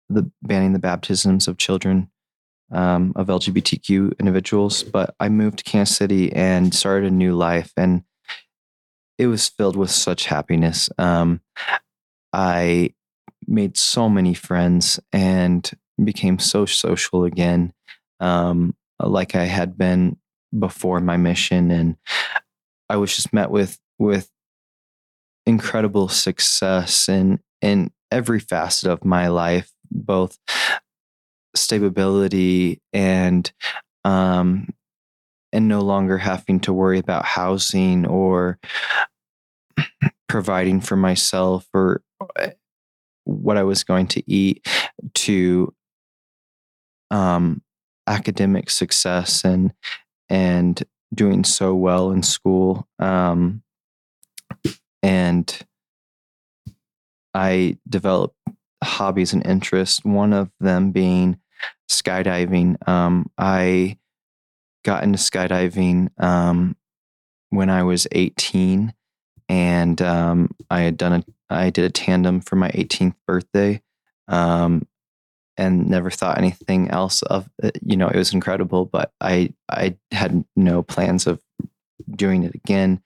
the banning the baptisms of children um, of LGBTQ individuals. But I moved to Kansas City and started a new life, and it was filled with such happiness. Um, I made so many friends and became so social again, um, like I had been before my mission, and I was just met with with incredible success in in every facet of my life, both stability and um, and no longer having to worry about housing or providing for myself or uh, what I was going to eat to um, academic success and and doing so well in school um, and I developed hobbies and interests one of them being skydiving. Um, I got into skydiving um, when I was 18, and um, I had done a I did a tandem for my 18th birthday, um, and never thought anything else of it. You know, it was incredible, but I I had no plans of doing it again.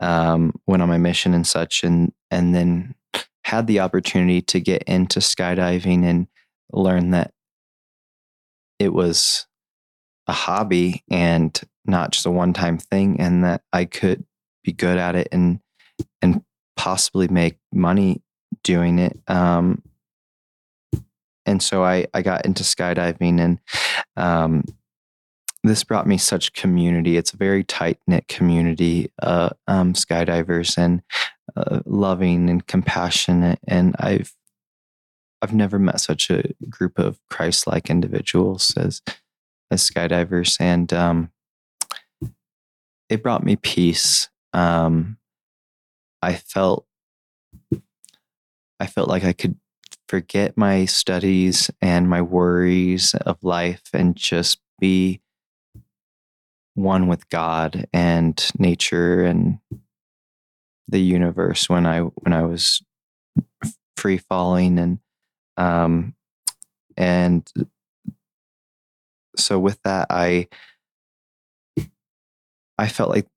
Um, went on my mission and such, and and then had the opportunity to get into skydiving and learn that it was a hobby and not just a one time thing and that I could be good at it and and possibly make money doing it. Um, and so I, I got into skydiving and um, this brought me such community. It's a very tight knit community, uh, um, skydivers and uh, loving and compassionate. And I've I've never met such a group of Christ-like individuals as as skydivers, and um, it brought me peace. Um, I felt I felt like I could forget my studies and my worries of life and just be one with God and nature and the universe when I when I was free falling and um, and so with that, I I felt like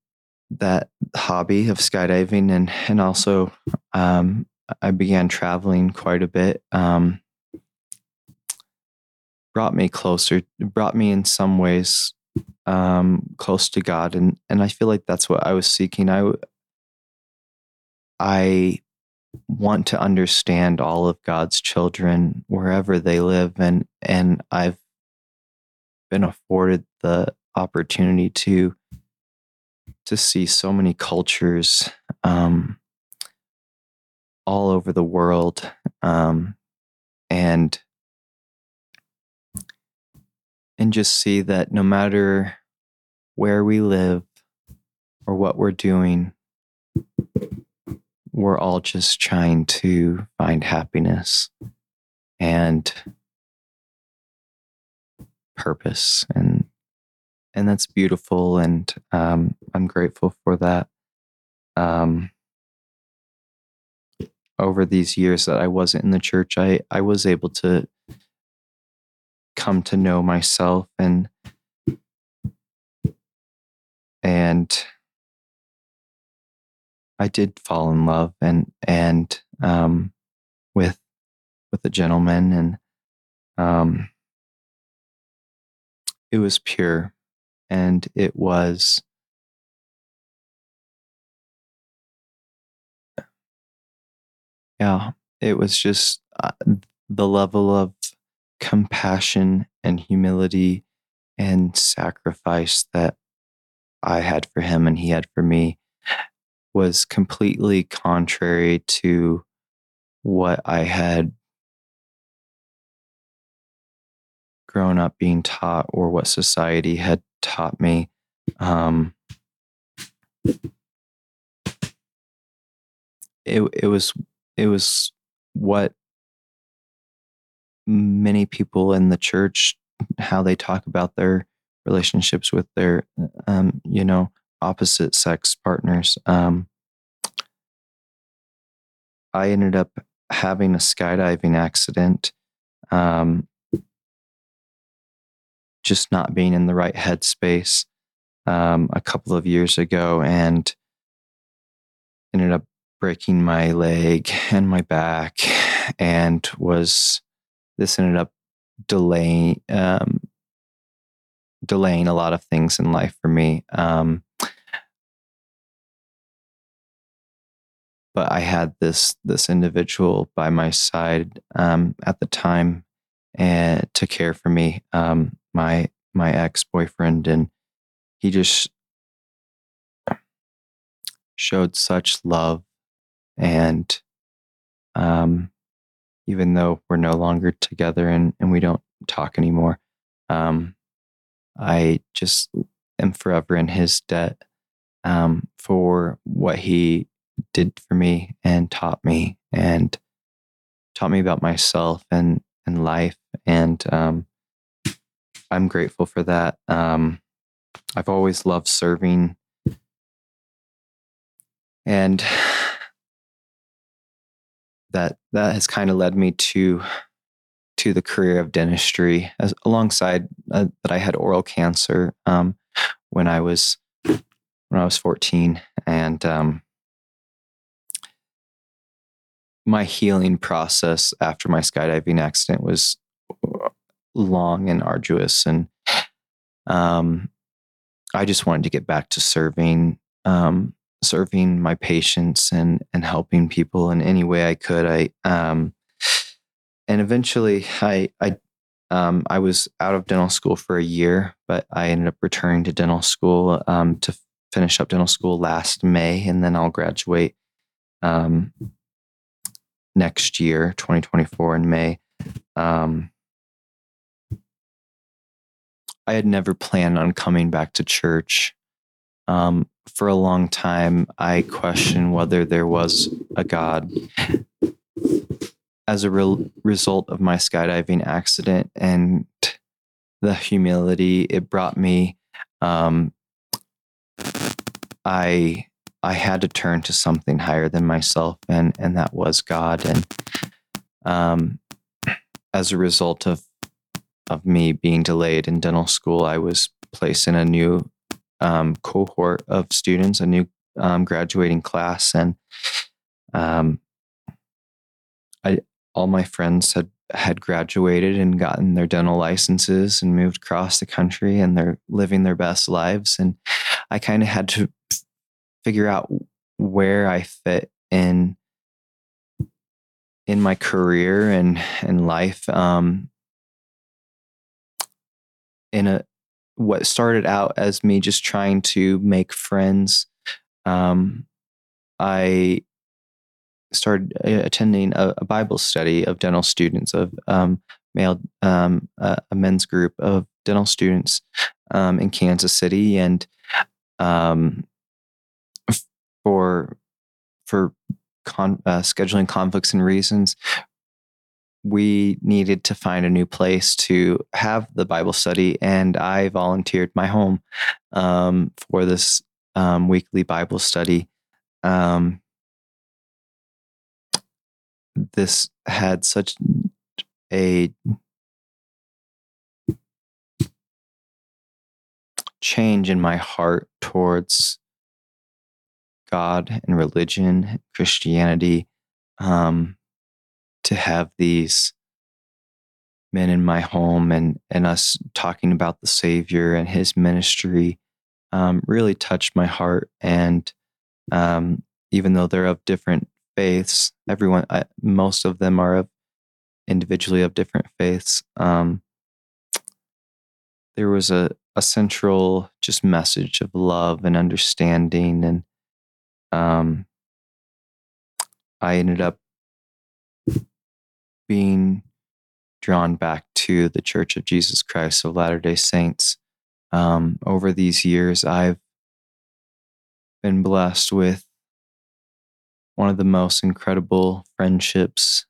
that hobby of skydiving and and also um, I began traveling quite a bit. Um, brought me closer, brought me in some ways um, close to God, and and I feel like that's what I was seeking. I I want to understand all of God's children wherever they live and and I've been afforded the opportunity to to see so many cultures um, all over the world um, and and just see that no matter where we live or what we're doing we're all just trying to find happiness and purpose and and that's beautiful and um, i'm grateful for that. Um, over these years that i wasn't in the church i i was able to come to know myself and and I did fall in love and and um, with with a gentleman, and um, it was pure, and it was. Yeah, it was just uh, the level of compassion and humility and sacrifice that I had for him and he had for me was completely contrary to what I had grown up being taught or what society had taught me. Um, it it was it was what many people in the church how they talk about their relationships with their um, you know opposite sex partners. Um, i ended up having a skydiving accident um, just not being in the right headspace um, a couple of years ago and ended up breaking my leg and my back and was this ended up delaying um, delaying a lot of things in life for me. Um, but I had this this individual by my side um, at the time and to care for me, um, my my ex boyfriend, and he just showed such love and um, even though we're no longer together and, and we don't talk anymore. Um, I just am forever in his debt um, for what he did for me and taught me and taught me about myself and, and life. And um, I'm grateful for that. Um, I've always loved serving. And that that has kind of led me to to the career of dentistry as alongside uh, that I had oral cancer um, when I was when I was 14 and um, my healing process after my skydiving accident was long and arduous and um, I just wanted to get back to serving um, serving my patients and and helping people in any way I could. I um, and eventually I I um, I was out of dental school for a year, but I ended up returning to dental school um, to finish up dental school last May, and then I'll graduate um, next year, 2024 in May. Um, I had never planned on coming back to church. Um, for a long time, I questioned whether there was a God. As a re- result of my skydiving accident and the humility it brought me, um, I I had to turn to something higher than myself, and and that was God. And um, as a result of of me being delayed in dental school, I was placed in a new um, cohort of students, a new um, graduating class, and um, I all my friends had had graduated and gotten their dental licenses and moved across the country, and they're living their best lives. And I kind of had to figure out where I fit in in my career and and life um, in a what started out as me just trying to make friends. Um, I started uh, attending a, a, Bible study of dental students, of um, male, um, uh, a men's group of dental students um, in Kansas City, and um, for for con- uh, scheduling conflicts and reasons, we needed to find a new place to have the Bible study, and I volunteered my home um, for this um, weekly Bible study. Um, this had such a change in my heart towards God and religion, Christianity, um, to have these men in my home and and us talking about the Savior and His ministry um, really touched my heart. And um, even though they're of different faiths, everyone, I, most of them are of individually of different faiths. Um, there was a, a central just message of love and understanding and um, i ended up being drawn back to the church of jesus christ of latter day saints. Um, over these years i've been blessed with one of the most incredible friendships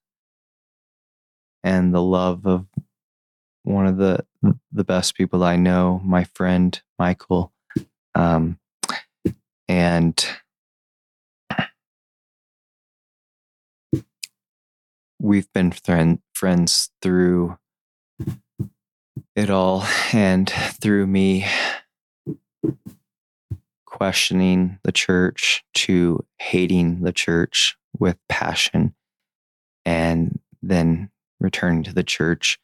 and the love of one of the the best people I know, my friend Michael, um, and we've been friend, friends through it all, and through me questioning the church to hating the church with passion, and then returning to the church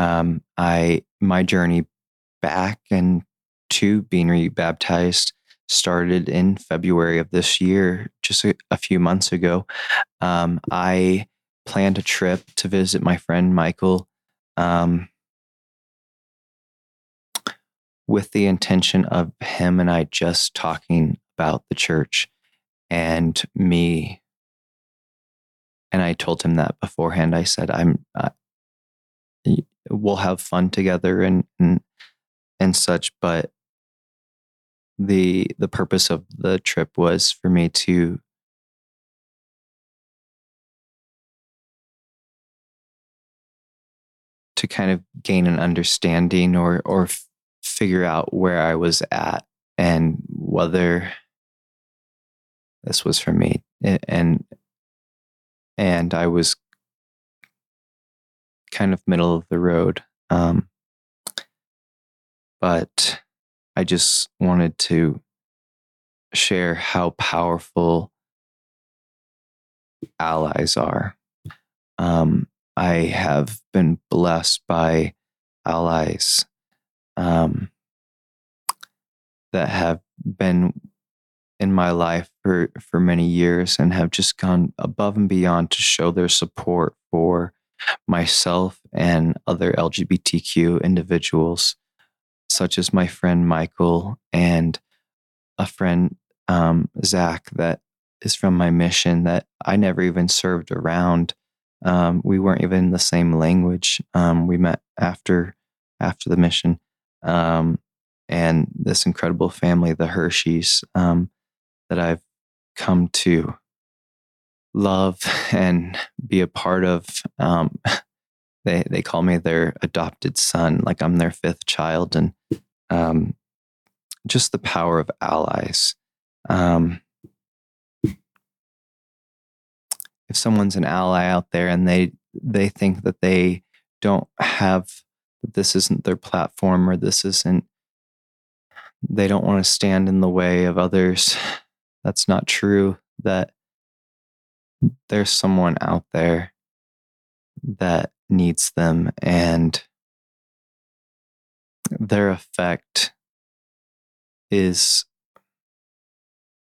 um, I my journey back and to being rebaptized started in February of this year, just a, a few months ago. Um, I planned a trip to visit my friend Michael um, with the intention of him and I just talking about the church and me. And I told him that beforehand. I said, I'm, uh, we'll have fun together and and, and such but the the purpose of the trip was for me to to kind of gain an understanding or or figure out where I was at and whether this was for me and and I was kind of middle of the road. Um, but I just wanted to share how powerful allies are. Um, I have been blessed by allies um, that have been in my life for, for many years and have just gone above and beyond to show their support for myself and other LGBTQ individuals, such as my friend Michael and a friend, um, Zach, that is from my mission that I never even served around. Um, we weren't even in the same language. Um, we met after after the mission, um, and this incredible family, the Hershey's, um, that I've come to love and be a part of. Um, they they call me their adopted son, like I'm their fifth child, and um, just the power of allies. Um, if someone's an ally out there and they they think that they don't have that this isn't their platform or this isn't they don't want to stand in the way of others that's not true that there's someone out there that needs them and their effect is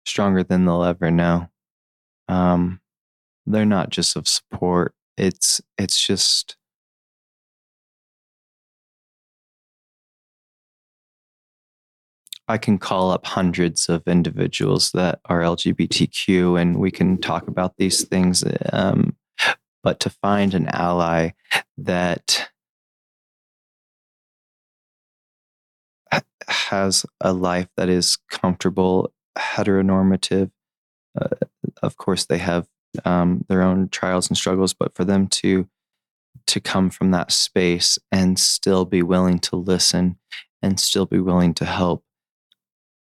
stronger than they'll ever know. Um, they're not just of support. It's it's just I can call up hundreds of individuals that are LGBTQ and we can talk about these things. Um, but to find an ally that has a life that is comfortable, heteronormative, uh, of course, they have um, their own trials and struggles, but for them to to come from that space and still be willing to listen and still be willing to help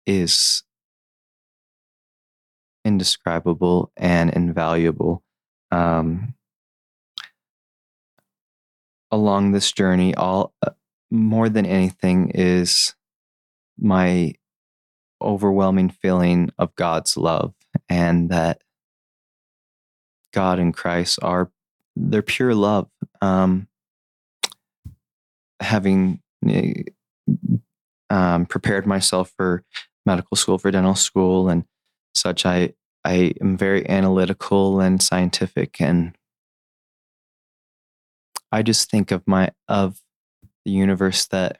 is indescribable and invaluable. Um, along this journey, all uh, more than anything is my overwhelming feeling of God's love and that God and Christ are they're pure love. Um, having eh, um, prepared myself for medical school, for dental school, and such, I I am very analytical and scientific, and I just think of my of the universe that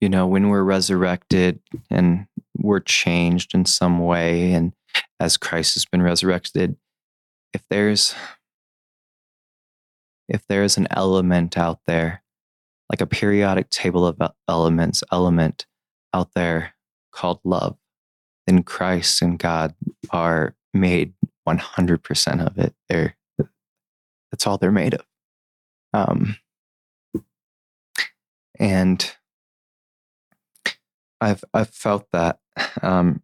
you know when we're resurrected and we're changed in some way, and as Christ has been resurrected, if there's if there's an element out there, like a periodic table of elements, element out there called love, then Christ and God are made 100% of it. They're, that's all they're made of. Um, and I've, I've felt that um,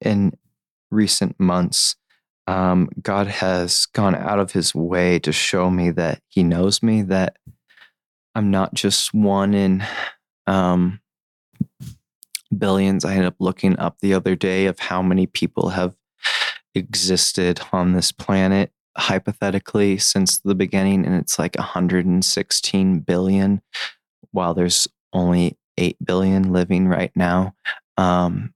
in recent months um, God has gone out of his way to show me that he knows me, that I'm not just one in um, billions. I ended up looking up the other day of how many people have existed on this planet hypothetically since the beginning, and it's like 116 billion, while there's only 8 billion living right now. Um,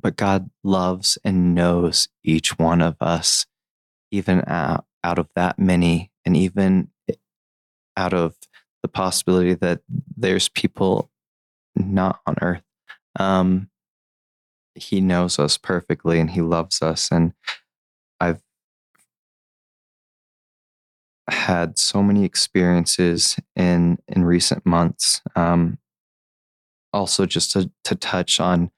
but God loves and knows each one of us, even out, out of that many, and even out of the possibility that there's people not on earth. Um, he knows us perfectly and he loves us. And I've had so many experiences in in recent months. Um, also, just to to touch on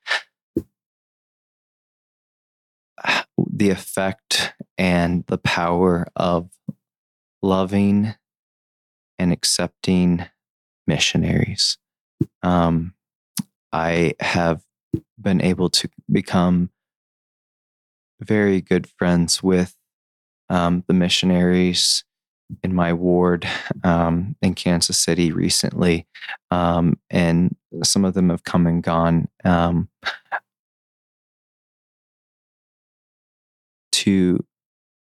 the effect and the power of loving and accepting missionaries. Um, I have been able to become very good friends with um, the missionaries in my ward um, in Kansas City recently, um, and some of them have come and gone. To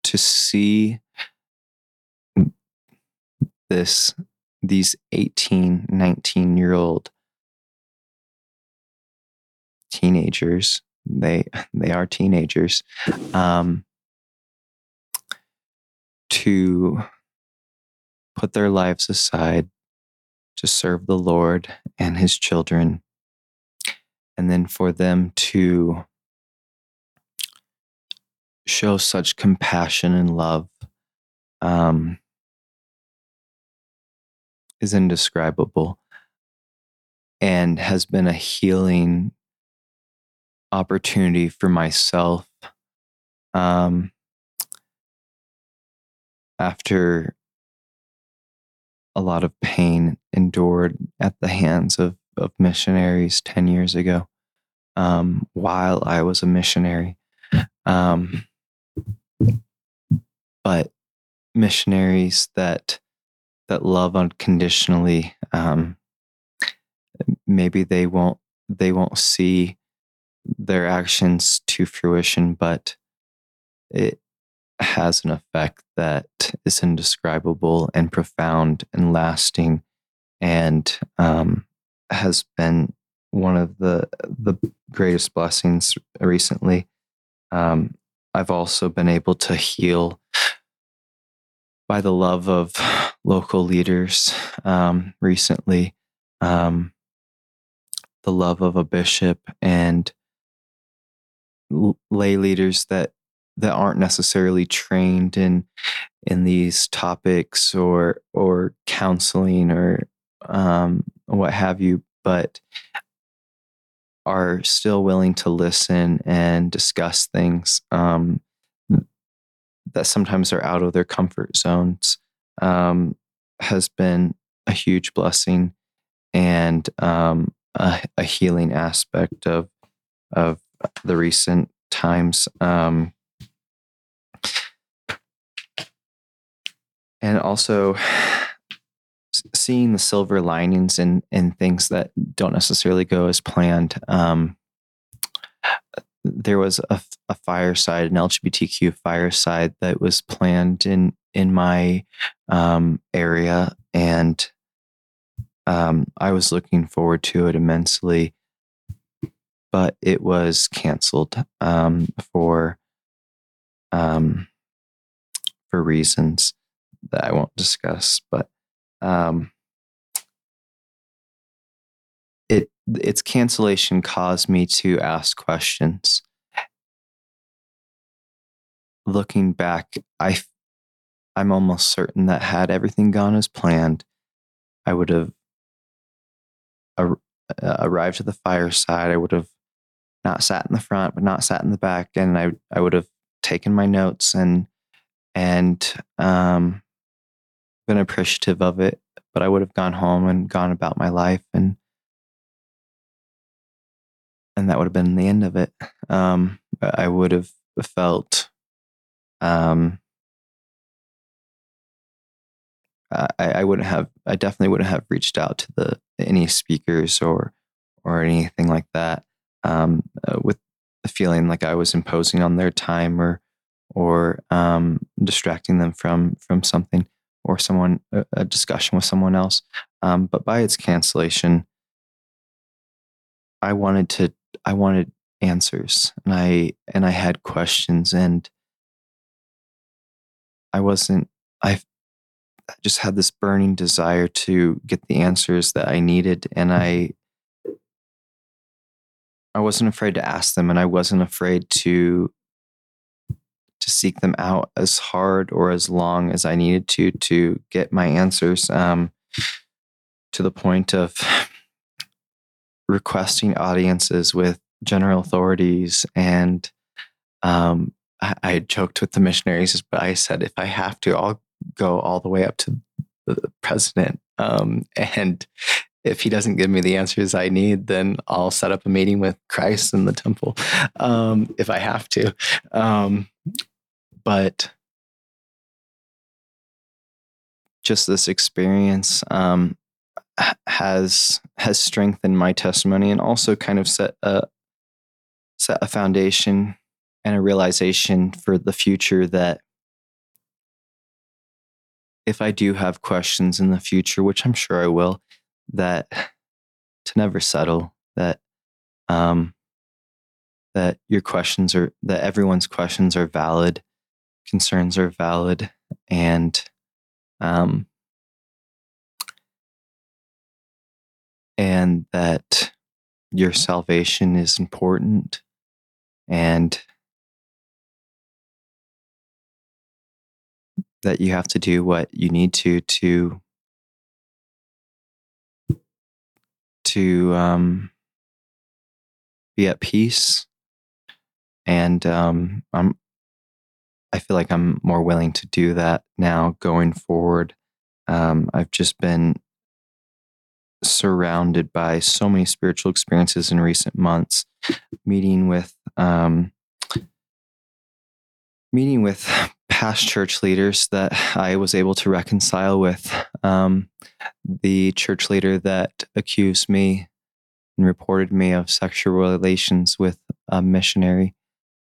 to see this these 18 19 year old teenagers. They they are teenagers um, to put their lives aside to serve the lord and his children and then for them to show such compassion and love um, is indescribable and has been a healing opportunity for myself um, after a lot of pain endured at the hands of, of missionaries 10 years ago um, while I was a missionary. Um, but missionaries that that love unconditionally um, maybe they won't they won't see their actions to fruition but it has an effect that is indescribable and profound and lasting and um, has been one of the the greatest blessings recently. Um, I've also been able to heal by the love of local leaders um, recently, um, the love of a bishop and lay leaders that that aren't necessarily trained in in these topics or or counseling or um, what have you, but are still willing to listen and discuss things um, that sometimes are out of their comfort zones um, has been a huge blessing and um, a, a, healing aspect of of the recent times. Um, and also seeing the silver linings and in things that don't necessarily go as planned. Um, there was a, a fireside, an LGBTQ fireside that was planned in in my um, area, and um, I was looking forward to it immensely. But it was canceled um, for um, for reasons that I won't discuss. But um, it its cancellation caused me to ask questions. Looking back, I I'm almost certain that had everything gone as planned, I would have ar- uh, arrived at the fireside. I would have not sat in the front, but not sat in the back, and I I would have taken my notes and and um, been appreciative of it. But I would have gone home and gone about my life and and that would have been the end of it. Um, I would have felt um, I, I wouldn't have I definitely wouldn't have reached out to the any speakers or or anything like that um, uh, with the feeling like I was imposing on their time or or um, distracting them from from something or someone a, discussion with someone else. Um, but by its cancellation, I wanted to I wanted answers and I and I had questions and I wasn't I just had this burning desire to get the answers that I needed and I I wasn't afraid to ask them and I wasn't afraid to to seek them out as hard or as long as I needed to to get my answers um, to the point of requesting audiences with general authorities. And um, I, I joked with the missionaries but i said if i have to i'll go all the way up to the president um, and if he doesn't give me the answers i need then i'll set up a meeting with christ in the temple um, if i have to. Um, but just this experience um, has has strengthened my testimony and also kind of set a set a foundation and a realization for the future that if I do have questions in the future, which I'm sure I will, that to never settle, that um, that your questions are that everyone's questions are valid, concerns are valid, and um, and that your salvation is important and that you have to do what you need to to to um, be at peace and um, i'm i feel like i'm more willing to do that now going forward um, i've just been surrounded by so many spiritual experiences in recent months meeting with um, meeting with past church leaders that I was able to reconcile with. Um, the church leader that accused me and reported me of sexual relations with a missionary,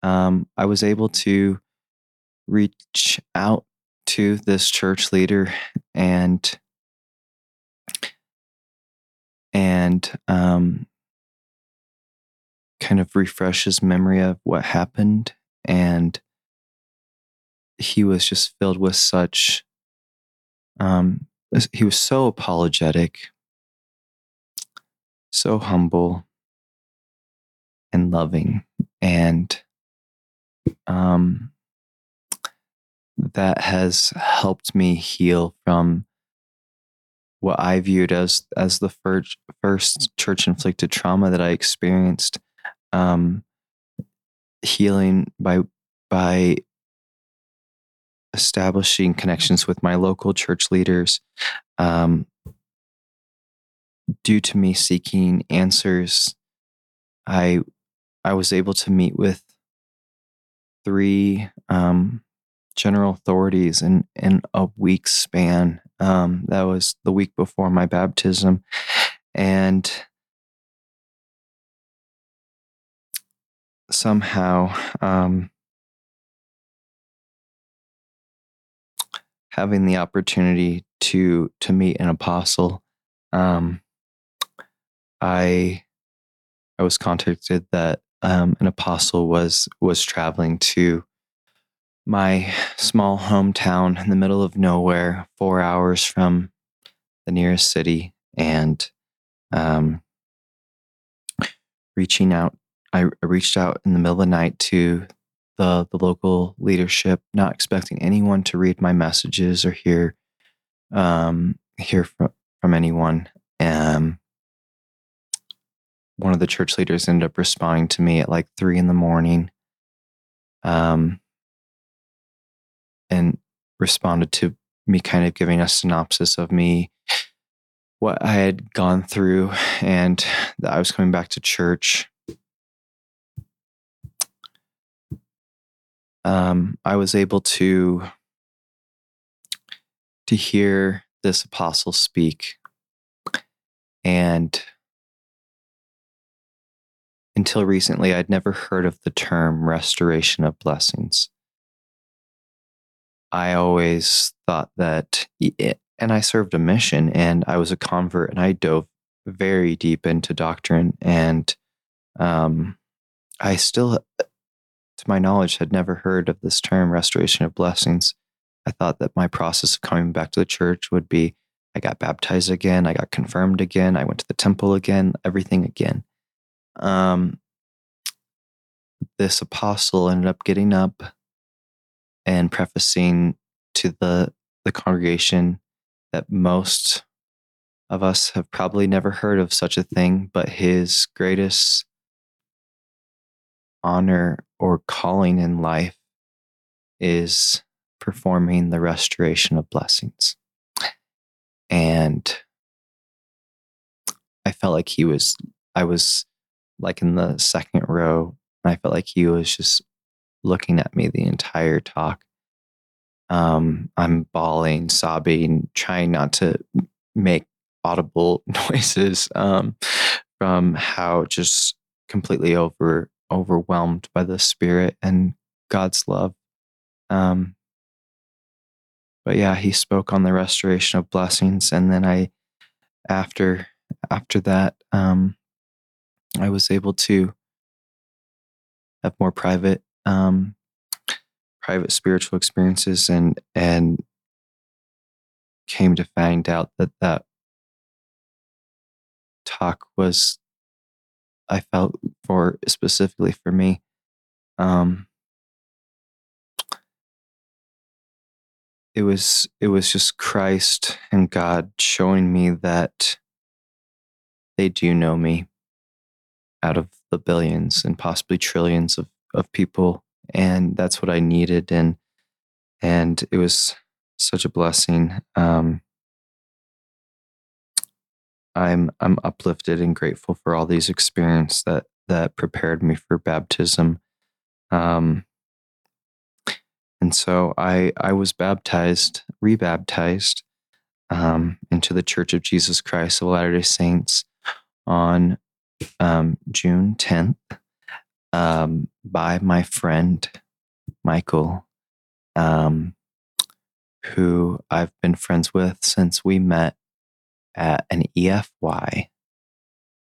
um, I was able to reach out to this church leader and and um, kind of refresh his memory of what happened. And he was just filled with such, um, he was so apologetic, so humble, and loving. And um, that has helped me heal from what I viewed as as the first first church inflicted trauma that I experienced, um, healing by by establishing connections with my local church leaders, um, due to me seeking answers, I I was able to meet with three um, general authorities in in a week span. Um, that was the week before my baptism, and somehow um, having the opportunity to to meet an apostle, um, I I was contacted that um, an apostle was was traveling to my small hometown in the middle of nowhere, four hours from the nearest city, and um, reaching out. I reached out in the middle of the night to the the local leadership, not expecting anyone to read my messages or hear um, hear from from anyone. Um, one of the church leaders ended up responding to me at like three in the morning, um, and responded to me kind of giving a synopsis of me what I had gone through and that I was coming back to church. Um, I was able to to hear this apostle speak and until recently I'd never heard of the term restoration of blessings. I always thought that it, and I served a mission and I was a convert and I dove very deep into doctrine and um, I still, to my knowledge, had never heard of this term restoration of blessings. I thought that my process of coming back to the church would be I got baptized again, I got confirmed again, I went to the temple again, everything again. Um, this apostle ended up getting up and prefacing to the the congregation that most of us have probably never heard of such a thing, but his greatest honor or calling in life is performing the restoration of blessings. And I felt like he was, I was like in the second row, and I felt like he was just looking at me the entire talk um, I'm bawling, sobbing, trying not to make audible noises um, from how just completely over overwhelmed by the Spirit and God's love. Um, but yeah, he spoke on the restoration of blessings, and then I, after after that, um, I was able to have more private um, private spiritual experiences and and came to find out that that talk was I felt for specifically for me um it was it was just Christ and God showing me that they do know me out of the billions and possibly trillions of, of people and that's what I needed and and it was such a blessing um, I'm I'm uplifted and grateful for all these experiences that that prepared me for baptism um, and so I I was baptized rebaptized um, into the Church of Jesus Christ of Latter Day Saints on um, June 10th um, by my friend Michael, um, who I've been friends with since we met at an EFY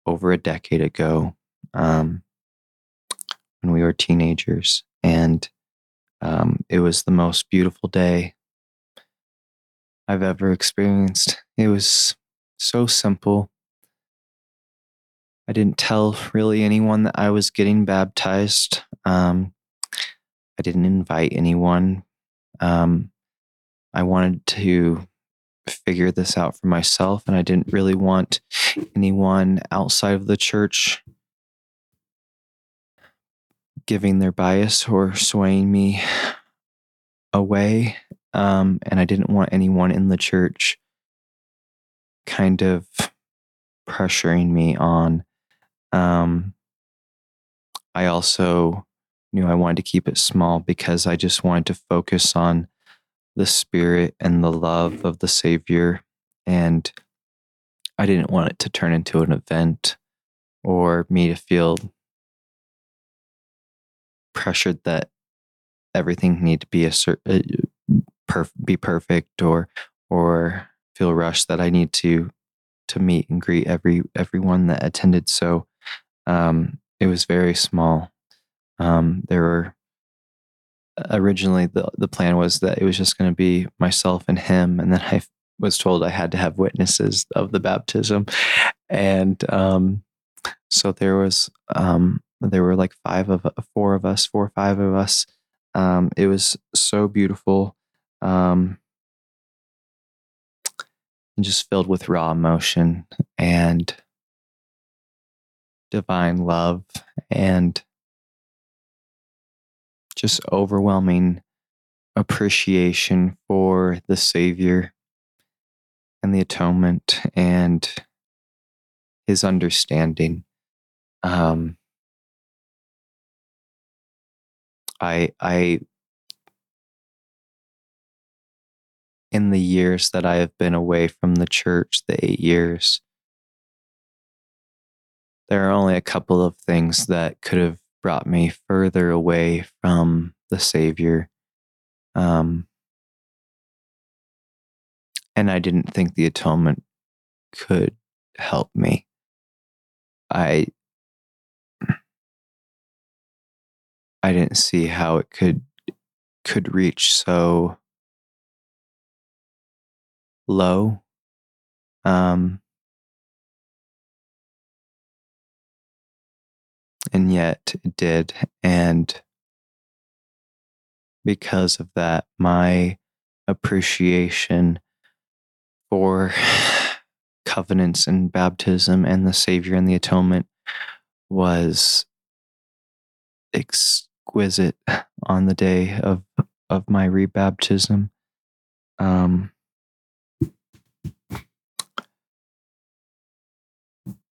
over a decade ago um, when we were teenagers. And um, it was the most beautiful day I've ever experienced. It was so simple I didn't tell really anyone that I was getting baptized. Um, I didn't invite anyone. Um, I wanted to figure this out for myself, and I didn't really want anyone outside of the church giving their bias or swaying me away. Um, and I didn't want anyone in the church kind of pressuring me on um, I also knew I wanted to keep it small because I just wanted to focus on the spirit and the love of the Savior. And I didn't want it to turn into an event or me to feel pressured that everything need to be a uh, perf- be perfect or or feel rushed that I need to to meet and greet every everyone that attended. So um, it was very small. Um, there were originally the the plan was that it was just going to be myself and him, and then I was told I had to have witnesses of the baptism, and um, so there was um, there were like five of four of us, four or five of us. Um, it was so beautiful, um, and just filled with raw emotion and divine love and just overwhelming appreciation for the Savior and the atonement and his understanding. Um, I, I, in the years that I have been away from the church, the eight years, there are only a couple of things that could have brought me further away from the Savior. Um, and I didn't think the atonement could help me. I I didn't see how it could could reach so low. Um, and yet it did. And because of that, my appreciation for covenants and baptism and the Savior and the atonement was exquisite on the day of of my rebaptism. Um,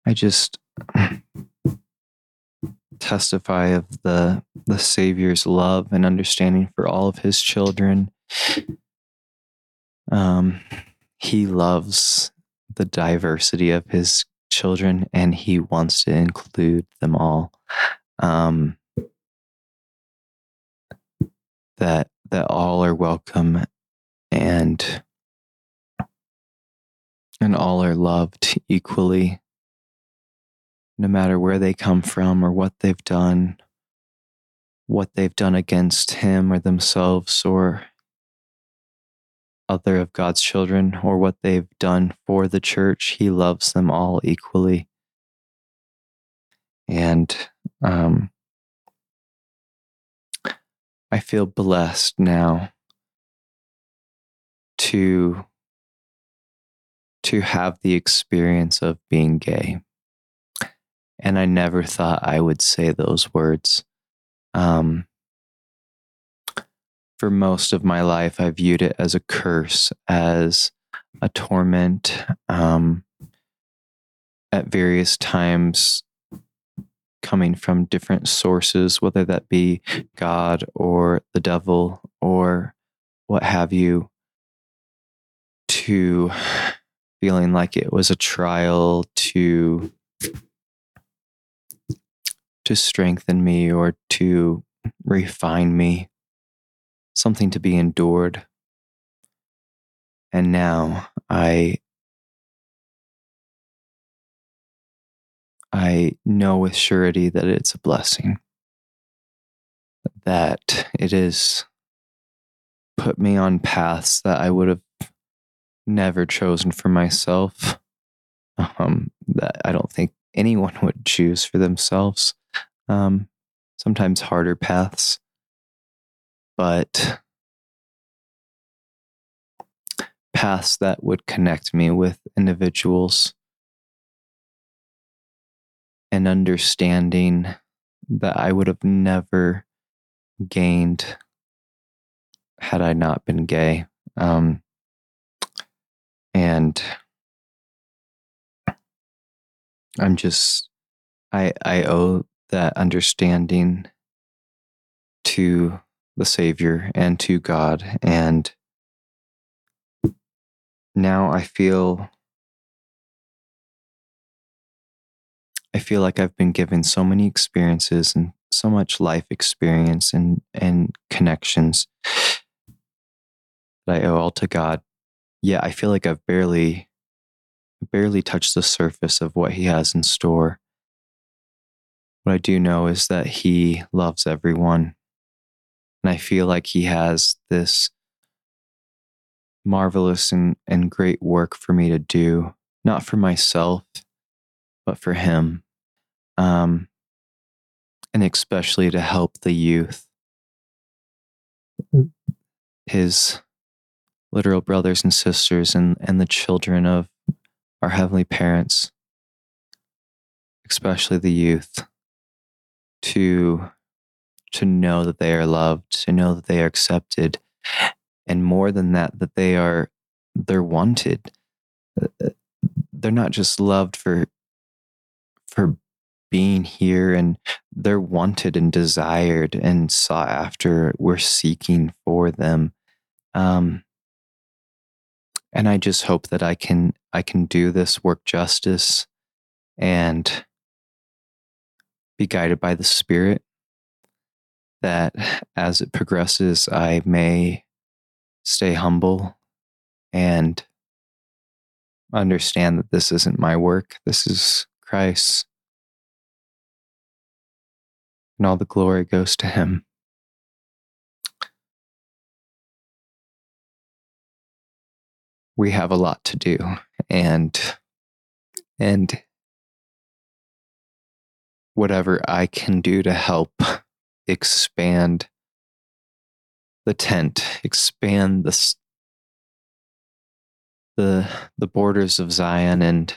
I just testify of the the Savior's love and understanding for all of his children. Um, he loves the diversity of his children and he wants to include them all. Um, that that all are welcome and and all are loved equally no matter where they come from or what they've done, what they've done against him or themselves or other of God's children, or what they've done for the church, he loves them all equally. And um, I feel blessed now to to have the experience of being gay and I never thought I would say those words. Um, for most of my life, I viewed it as a curse, as a torment. Um, at various times, coming from different sources, whether that be God or the devil or what have you, to feeling like it was a trial to to strengthen me or to refine me, something to be endured. And now I I know with surety that it's a blessing. That it has put me on paths that I would have never chosen for myself. Um, that I don't think anyone would choose for themselves um, sometimes harder paths, but paths that would connect me with individuals and understanding that I would have never gained had I not been gay. Um, and I'm just, I, I owe that understanding to the Savior and to God. And now I feel I feel like I've been given so many experiences and so much life experience and and connections that I owe all to God. Yeah, I feel like I've barely barely touched the surface of what he has in store. What I do know is that he loves everyone. And I feel like he has this marvelous and, and great work for me to do, not for myself, but for him. Um, and especially to help the youth. His literal brothers and sisters and, and the children of our heavenly parents, especially the youth, to to know that they are loved, to know that they are accepted, and more than that, that they are they're wanted. They're not just loved for for being here and they're wanted and desired and sought after. We're seeking for them. Um, and I just hope that I can I can do this work justice and be guided by the Spirit. That as it progresses, I may stay humble and understand that this isn't my work, this is Christ. And all the glory goes to Him. We have a lot to do, and and whatever I can do to help expand the tent, expand the the the borders of Zion and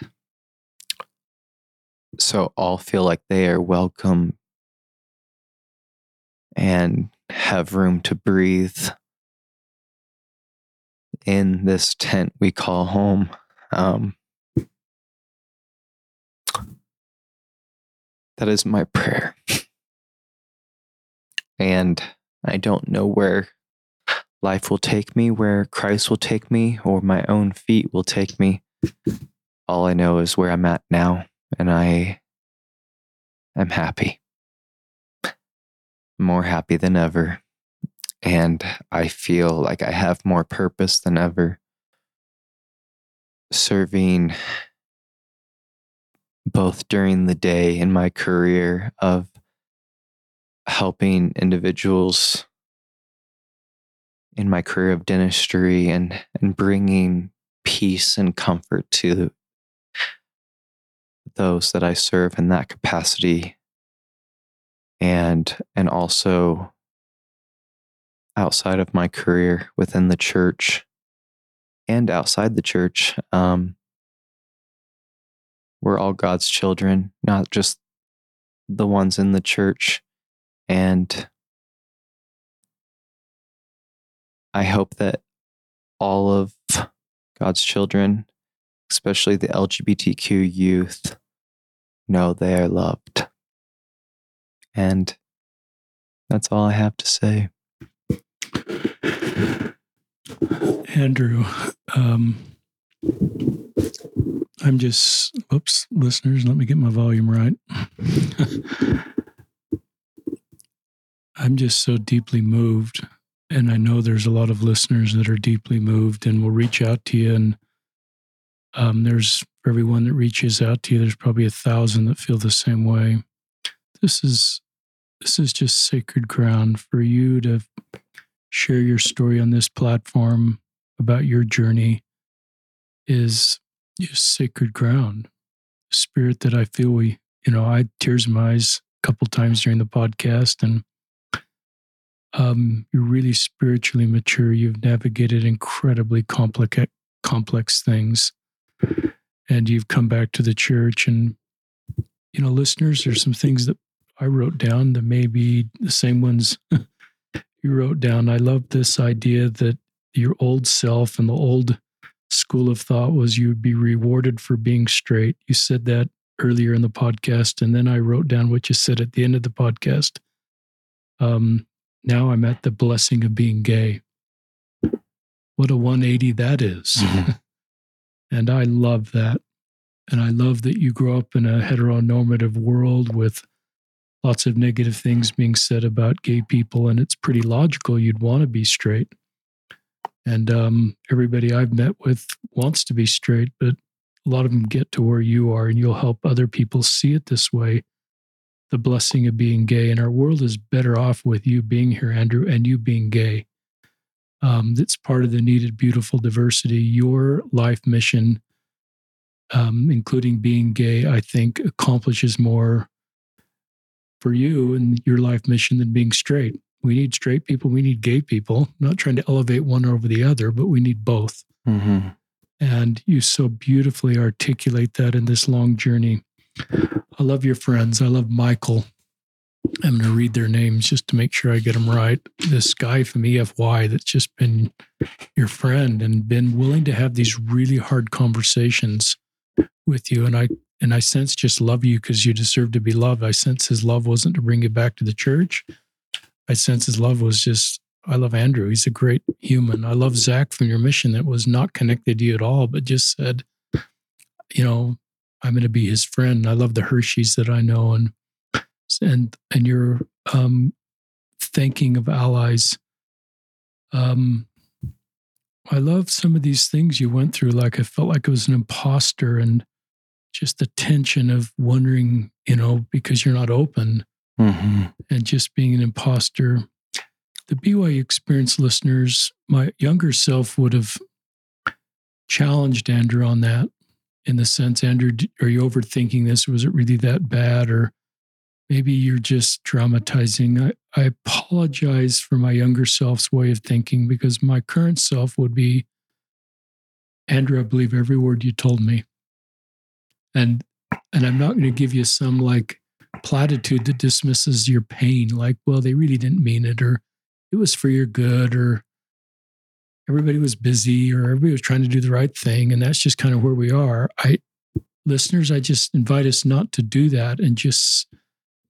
so all feel like they are welcome and have room to breathe in this tent we call home. Um, that is my prayer. And I don't know where life will take me, where Christ will take me, or my own feet will take me. All I know is where I'm at now, and I am happy. More happy than ever. And I feel like I have more purpose than ever. Serving both during the day in my career of helping individuals in my career of dentistry and, and bringing peace and comfort to those that I serve in that capacity. And and also outside of my career within the church and outside the church um, we're all God's children not just the ones in the church and I hope that all of God's children, especially the LGBTQ youth, know they are loved. And that's all I have to say. Andrew, um, I'm just, oops, listeners, let me get my volume right. I'm just so deeply moved. And I know there's a lot of listeners that are deeply moved and will reach out to you. And um, there's everyone that reaches out to you, there's probably a thousand that feel the same way. This is this is just sacred ground for you to share your story on this platform about your journey is just sacred ground. Spirit that I feel we, you know, I had tears in my eyes a couple times during the podcast and um, you're really spiritually mature. You've navigated incredibly complex complex things, and you've come back to the church. And you know, listeners, there's some things that I wrote down that may be the same ones you wrote down. I love this idea that your old self and the old school of thought was you'd be rewarded for being straight. You said that earlier in the podcast, and then I wrote down what you said at the end of the podcast. Um, now I'm at the blessing of being gay. What a 180 that is. Mm-hmm. and I love that. And I love that you grow up in a heteronormative world with lots of negative things being said about gay people, and it's pretty logical you'd want to be straight. And um, everybody I've met with wants to be straight, but a lot of them get to where you are, and you'll help other people see it this way the blessing of being gay. And our world is better off with you being here, Andrew, and you being gay. Um, that's part of the needed beautiful diversity. Your life mission, um, including being gay, I think accomplishes more for you and your life mission than being straight. We need straight people, we need gay people. I'm not trying to elevate one over the other, but we need both. Mm-hmm. And you so beautifully articulate that in this long journey. I love your friends. I love Michael. I'm going to read their names just to make sure I get them right. This guy from EFY that's just been your friend and been willing to have these really hard conversations with you. And I and I sense just love you because you deserve to be loved. I sense his love wasn't to bring you back to the church. I sense his love was just I love Andrew. He's a great human. I love Zach from your mission that was not connected to you at all, but just said, you know, I'm going to be his friend. I love the Hershey's that I know, and and and you're um, thinking of allies. Um, I love some of these things you went through. Like I felt like I was an imposter, and just the tension of wondering, you know, because you're not open, mm-hmm. and just being an imposter. The BYU experience listeners, my younger self would have challenged Andrew on that in the sense, Andrew, are you overthinking this? Was it really that bad? Or maybe you're just dramatizing. I, I apologize for my younger self's way of thinking because my current self would be, Andrew, I believe every word you told me. And and I'm not going to give you some like platitude that dismisses your pain, like, well, they really didn't mean it, or it was for your good, or everybody was busy or everybody was trying to do the right thing and that's just kind of where we are. I listeners i just invite us not to do that and just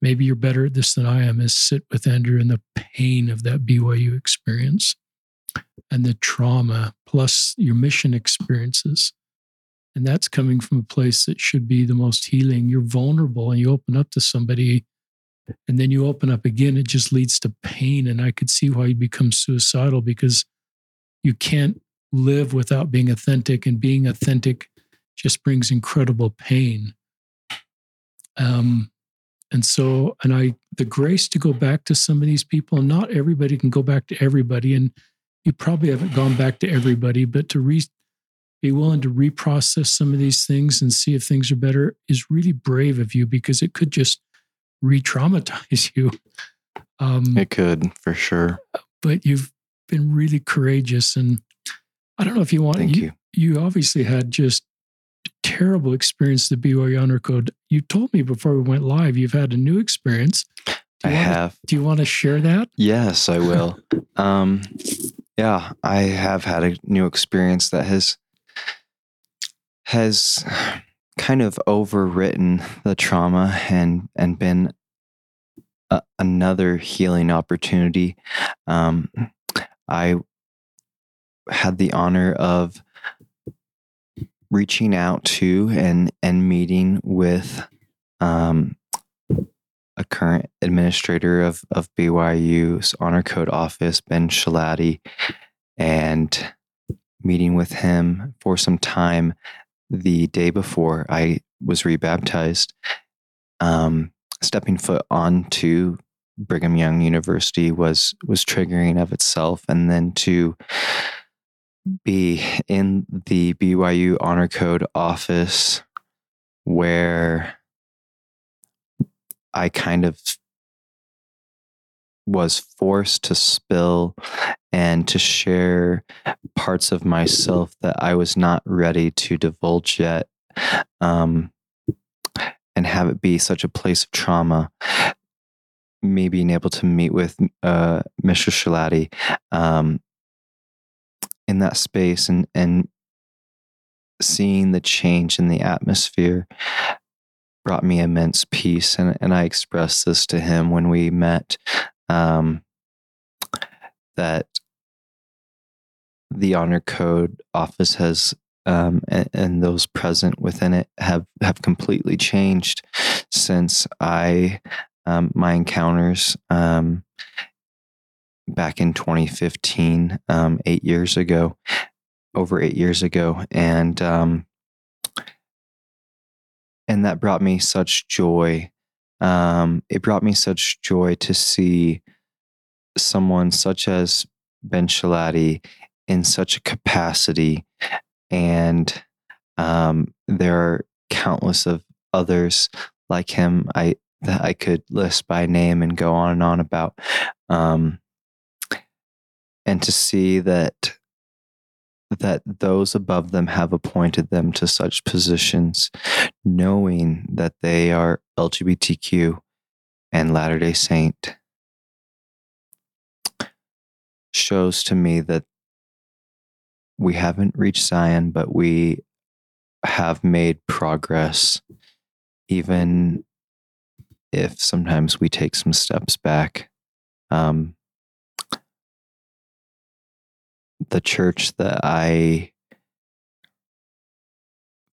maybe you're better at this than i am is sit with andrew in the pain of that byu experience and the trauma plus your mission experiences and that's coming from a place that should be the most healing you're vulnerable and you open up to somebody and then you open up again it just leads to pain and i could see why you become suicidal because you can't live without being authentic, and being authentic just brings incredible pain. Um, and so, and I, the grace to go back to some of these people, and not everybody can go back to everybody. And you probably haven't gone back to everybody, but to re, be willing to reprocess some of these things and see if things are better is really brave of you because it could just re traumatize you. Um, it could for sure. But you've been really courageous. And I don't know if you want, Thank you, you. You obviously had just terrible experience the BYU Honor Code. You told me before we went live, you've had a new experience. I have. do you want to share that? Yes, I will. um, yeah, I have had a new experience that has has kind of overwritten the trauma and and been a, another healing opportunity. Um, I had the honor of reaching out to and and meeting with um, a current administrator of of BYU's Honor Code office, Ben Schilaty, and meeting with him for some time the day before I was rebaptized. Um, stepping foot onto Brigham Young University was was triggering of itself, and then to be in the BYU Honor Code office where I kind of was forced to spill and to share parts of myself that I was not ready to divulge yet. Um, and have it be such a place of trauma me being able to meet with uh, Mr. Schilaty um, in that space and and seeing the change in the atmosphere brought me immense peace and, and I expressed this to him when we met um, that the honor code office has um, and, and, those present within it have have completely changed since I um, my encounters um, back in 2015, um, eight years ago, over eight years ago, and um, and that brought me such joy. Um, it brought me such joy to see someone such as Ben Schilaty in such a capacity, and um, there are countless of others like him. I that I could list by name and go on and on about. Um, and to see that that those above them have appointed them to such positions, knowing that they are LGBTQ and Latter day Saint, shows to me that we haven't reached Zion, but we have made progress, even if sometimes we take some steps back. Um, the church that I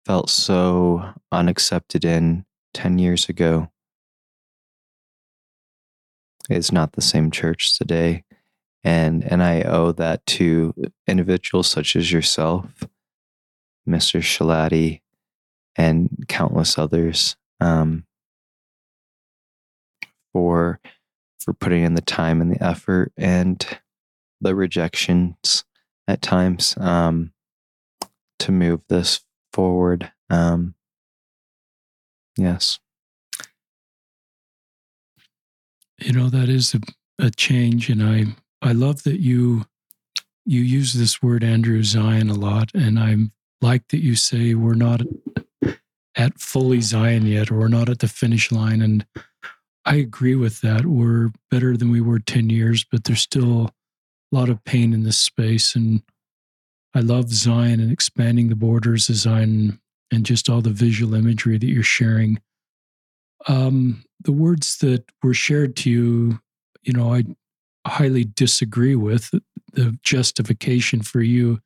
felt so unaccepted in 10 years ago is not the same church today. And, and I owe that to individuals such as yourself, Mr. Schilaty, and countless others um, for for putting in the time and the effort and the rejections at times um, to move this forward. Um, yes. You know that is a, a change, and I I love that you you use this word Andrew Zion a lot, and I like that you say we're not at fully Zion yet, or we're not at the finish line, and I agree with that. We're better than we were ten years, but there's still lot of pain in this space. And I love Zion and expanding the borders of Zion and just all the visual imagery that you're sharing. Um, the words that were shared to you, you know, I highly disagree with the justification for you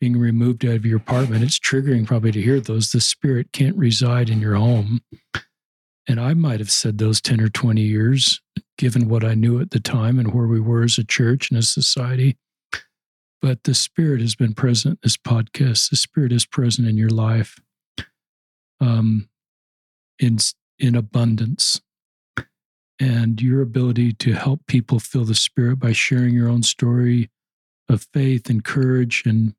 being removed out of your apartment. It's triggering probably to hear those. The spirit can't reside in your home. And I might have said those 10 or 20 years, given what I knew at the time and where we were as a church and a society. But the Spirit has been present this podcast. The Spirit is present in your life um, in, in abundance. And your ability to help people feel the Spirit by sharing your own story of faith and courage and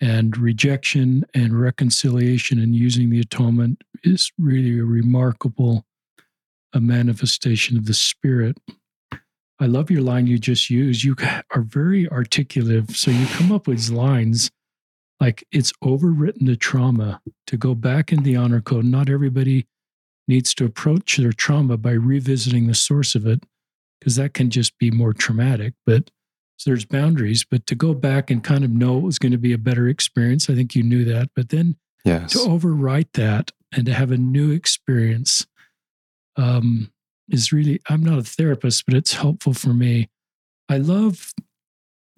and rejection and reconciliation and using the atonement is really a remarkable a manifestation of the spirit. I love your line you just used. You are very articulative so you come up with lines like it's overwritten the trauma. To go back in the honor code not everybody needs to approach their trauma by revisiting the source of it because that can just be more traumatic but so there's boundaries, but to go back and kind of know it was going to be a better experience, I think you knew that. But then yes. to overwrite that and to have a new experience um, is really, I'm not a therapist, but it's helpful for me. I love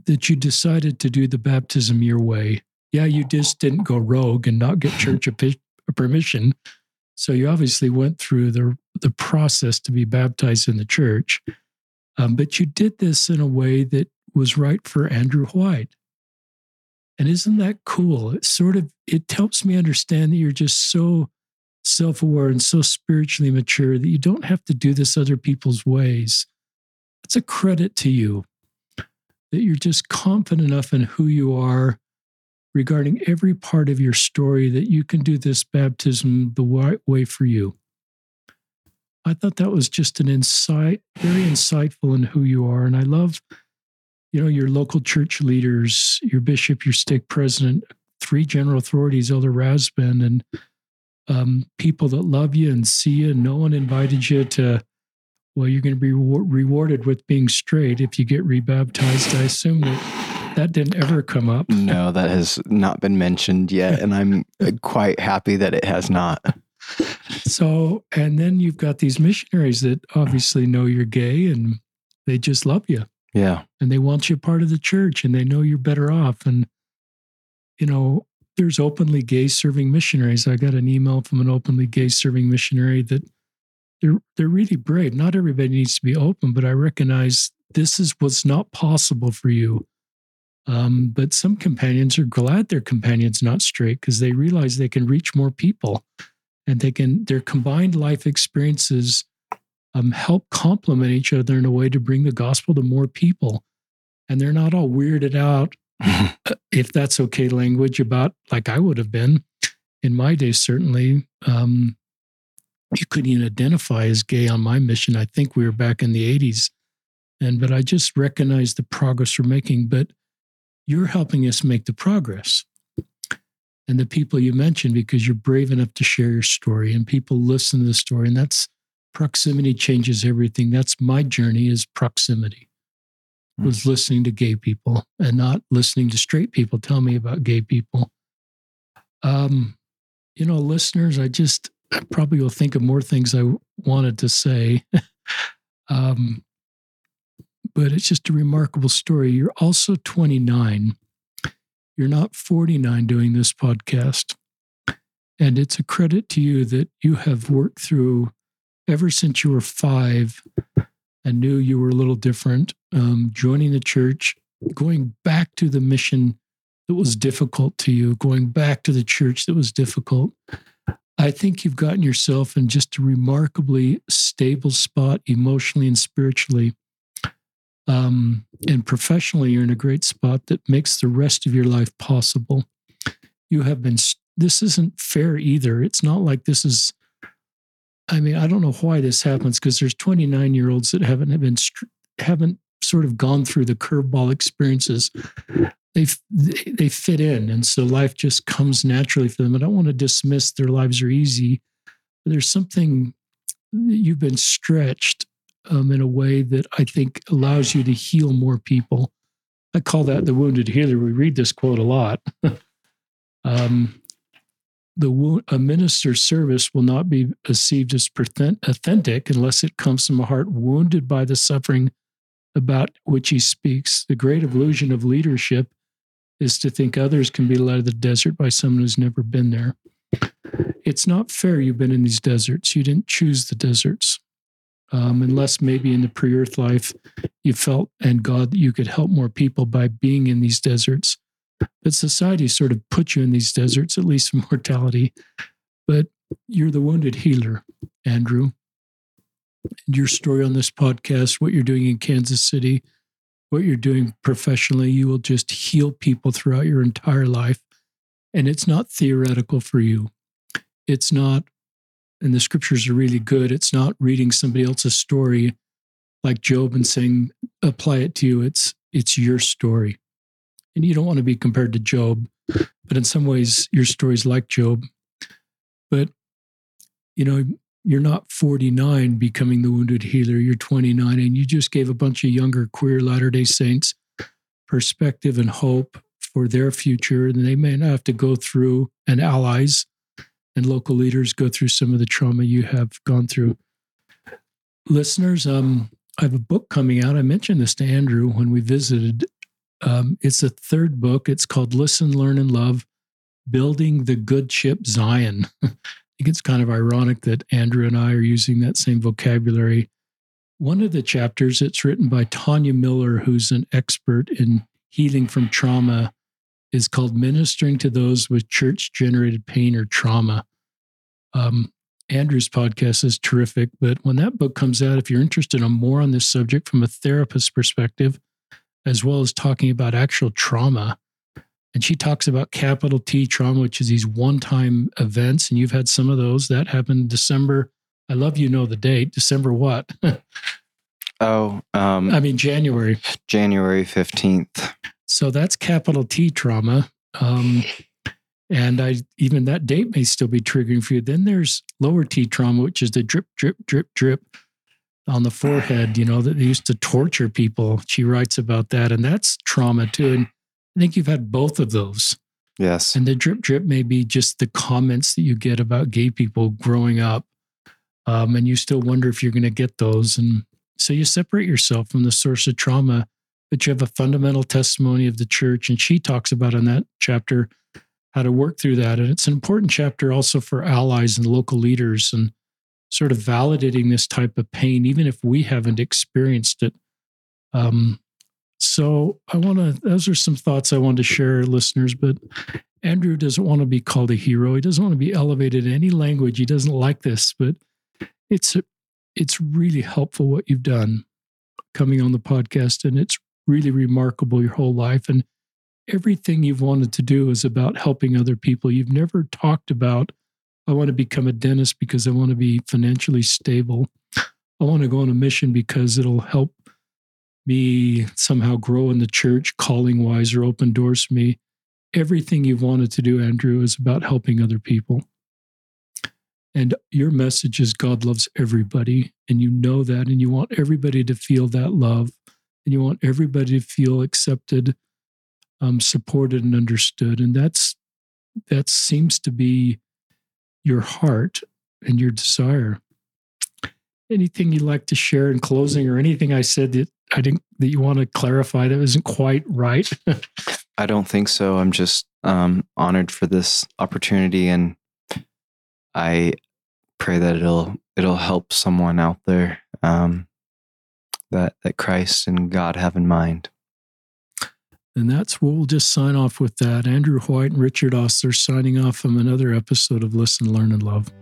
that you decided to do the baptism your way. Yeah, you just didn't go rogue and not get church permission. So you obviously went through the the process to be baptized in the church. Um, but you did this in a way that was right for Andrew White. And isn't that cool? It sort of it helps me understand that you're just so self-aware and so spiritually mature that you don't have to do this other people's ways. It's a credit to you that you're just confident enough in who you are regarding every part of your story that you can do this baptism the right way for you. I thought that was just an insight, very insightful in who you are. And I love you know, your local church leaders, your bishop, your stake president, three general authorities, Elder Rasband, and um, people that love you and see you. No one invited you to, well, you're going to be re- rewarded with being straight if you get rebaptized. I assume that that didn't ever come up. No, that has not been mentioned yet. And I'm quite happy that it has not. So, and then you've got these missionaries that obviously know you're gay and they just love you. Yeah. And they want you part of the church and they know you're better off. And, you know, there's openly gay serving missionaries. I got an email from an openly gay serving missionary that they're they're really brave. Not everybody needs to be open, but I recognize this is what's not possible for you. Um, but some companions are glad their companions not straight because they realize they can reach more people, and they can their combined life experiences um, help complement each other in a way to bring the gospel to more people. And they're not all weirded out, uh, if that's okay language, about like I would have been in my day, certainly. Um, you couldn't even identify as gay on my mission. I think we were back in the 80s. And but I just recognize the progress we're making. But you're helping us make the progress. And the people you mentioned, because you're brave enough to share your story and people listen to the story. And that's proximity changes everything. That's my journey is proximity. Mm. Was listening to gay people and not listening to straight people tell me about gay people. Um, you know, listeners, I just I probably will think of more things I wanted to say. um, but it's just a remarkable story. You're also 29. You're not 49 doing this podcast. And it's a credit to you that you have worked through ever since you were five and knew you were a little different, um, joining the church, going back to the mission that was difficult to you, going back to the church that was difficult. I think you've gotten yourself in just a remarkably stable spot emotionally and spiritually. Um, and professionally, you're in a great spot that makes the rest of your life possible. You have been, this isn't fair either. It's not like this is I mean, I don't know why this happens because there's 29 year olds that haven't have been haven't sort of gone through the curveball experiences. They they fit in, and so life just comes naturally for them. I don't want to dismiss their lives are easy. There's something you've been stretched um, in a way that I think allows you to heal more people. I call that the wounded healer. We read this quote a lot. um, the wound, a minister's service will not be perceived as authentic unless it comes from a heart wounded by the suffering about which he speaks. The great illusion of leadership is to think others can be led to the desert by someone who's never been there. It's not fair you've been in these deserts. You didn't choose the deserts. Um, unless maybe in the pre earth life you felt and God that you could help more people by being in these deserts. But society sort of put you in these deserts, at least mortality. But you're the wounded healer, Andrew. And your story on this podcast, what you're doing in Kansas City, what you're doing professionally, you will just heal people throughout your entire life. And it's not theoretical for you. It's not, and the scriptures are really good. It's not reading somebody else's story like Job and saying, apply it to you. It's it's your story and you don't want to be compared to Job, but in some ways, your story's like Job. But, you know, you're not 49 becoming the wounded healer, you're 29, and you just gave a bunch of younger queer Latter day Saints perspective and hope for their future. And they may not have to go through, and allies and local leaders go through some of the trauma you have gone through. Listeners, um, I have a book coming out. I mentioned this to Andrew when we visited um, it's a third book. It's called Listen, Learn, and Love Building the Good Ship Zion. I think it's kind of ironic that Andrew and I are using that same vocabulary. One of the chapters, it's written by Tanya Miller, who's an expert in healing from trauma, is called Ministering to Those with Church Generated Pain or Trauma. Um, Andrew's podcast is terrific, but when that book comes out, if you're interested in more on this subject from a therapist's perspective, as well as talking about actual trauma. And she talks about capital T trauma, which is these one time events. And you've had some of those that happened December. I love you know the date. December what? oh, um, I mean, January. January 15th. So that's capital T trauma. Um, and I even that date may still be triggering for you. Then there's lower T trauma, which is the drip, drip, drip, drip on the forehead, you know, that they used to torture people. She writes about that, and that's trauma too. And I think you've had both of those. Yes. And the drip drip may be just the comments that you get about gay people growing up. Um, and you still wonder if you're going to get those. And so you separate yourself from the source of trauma, but you have a fundamental testimony of the church. And she talks about in that chapter how to work through that. And it's an important chapter also for allies and local leaders and sort of validating this type of pain, even if we haven't experienced it. Um, so I want to, those are some thoughts I wanted to share, listeners. But Andrew doesn't want to be called a hero. He doesn't want to be elevated in any language. He doesn't like this, but it's it's really helpful what you've done coming on the podcast, and it's really remarkable your whole life and everything you've wanted to do is about helping other people. You've never talked about I want to become a dentist because I want to be financially stable. I want to go on a mission because it'll help me somehow grow in the church, calling wise, or open doors for me. Everything you've wanted to do, Andrew, is about helping other people. And your message is God loves everybody. And you know that. And you want everybody to feel that love. And you want everybody to feel accepted, um, supported, and understood. And that's that seems to be your heart and your desire. Anything you'd like to share in closing, or anything I said that I think that you want to clarify that isn't quite right? I don't think so. I'm just um, honored for this opportunity, and I pray that it'll it'll help someone out there um, that that Christ and God have in mind. And that's we'll just sign off with that. Andrew White and Richard Ostler signing off from another episode of Listen, Learn, and Love.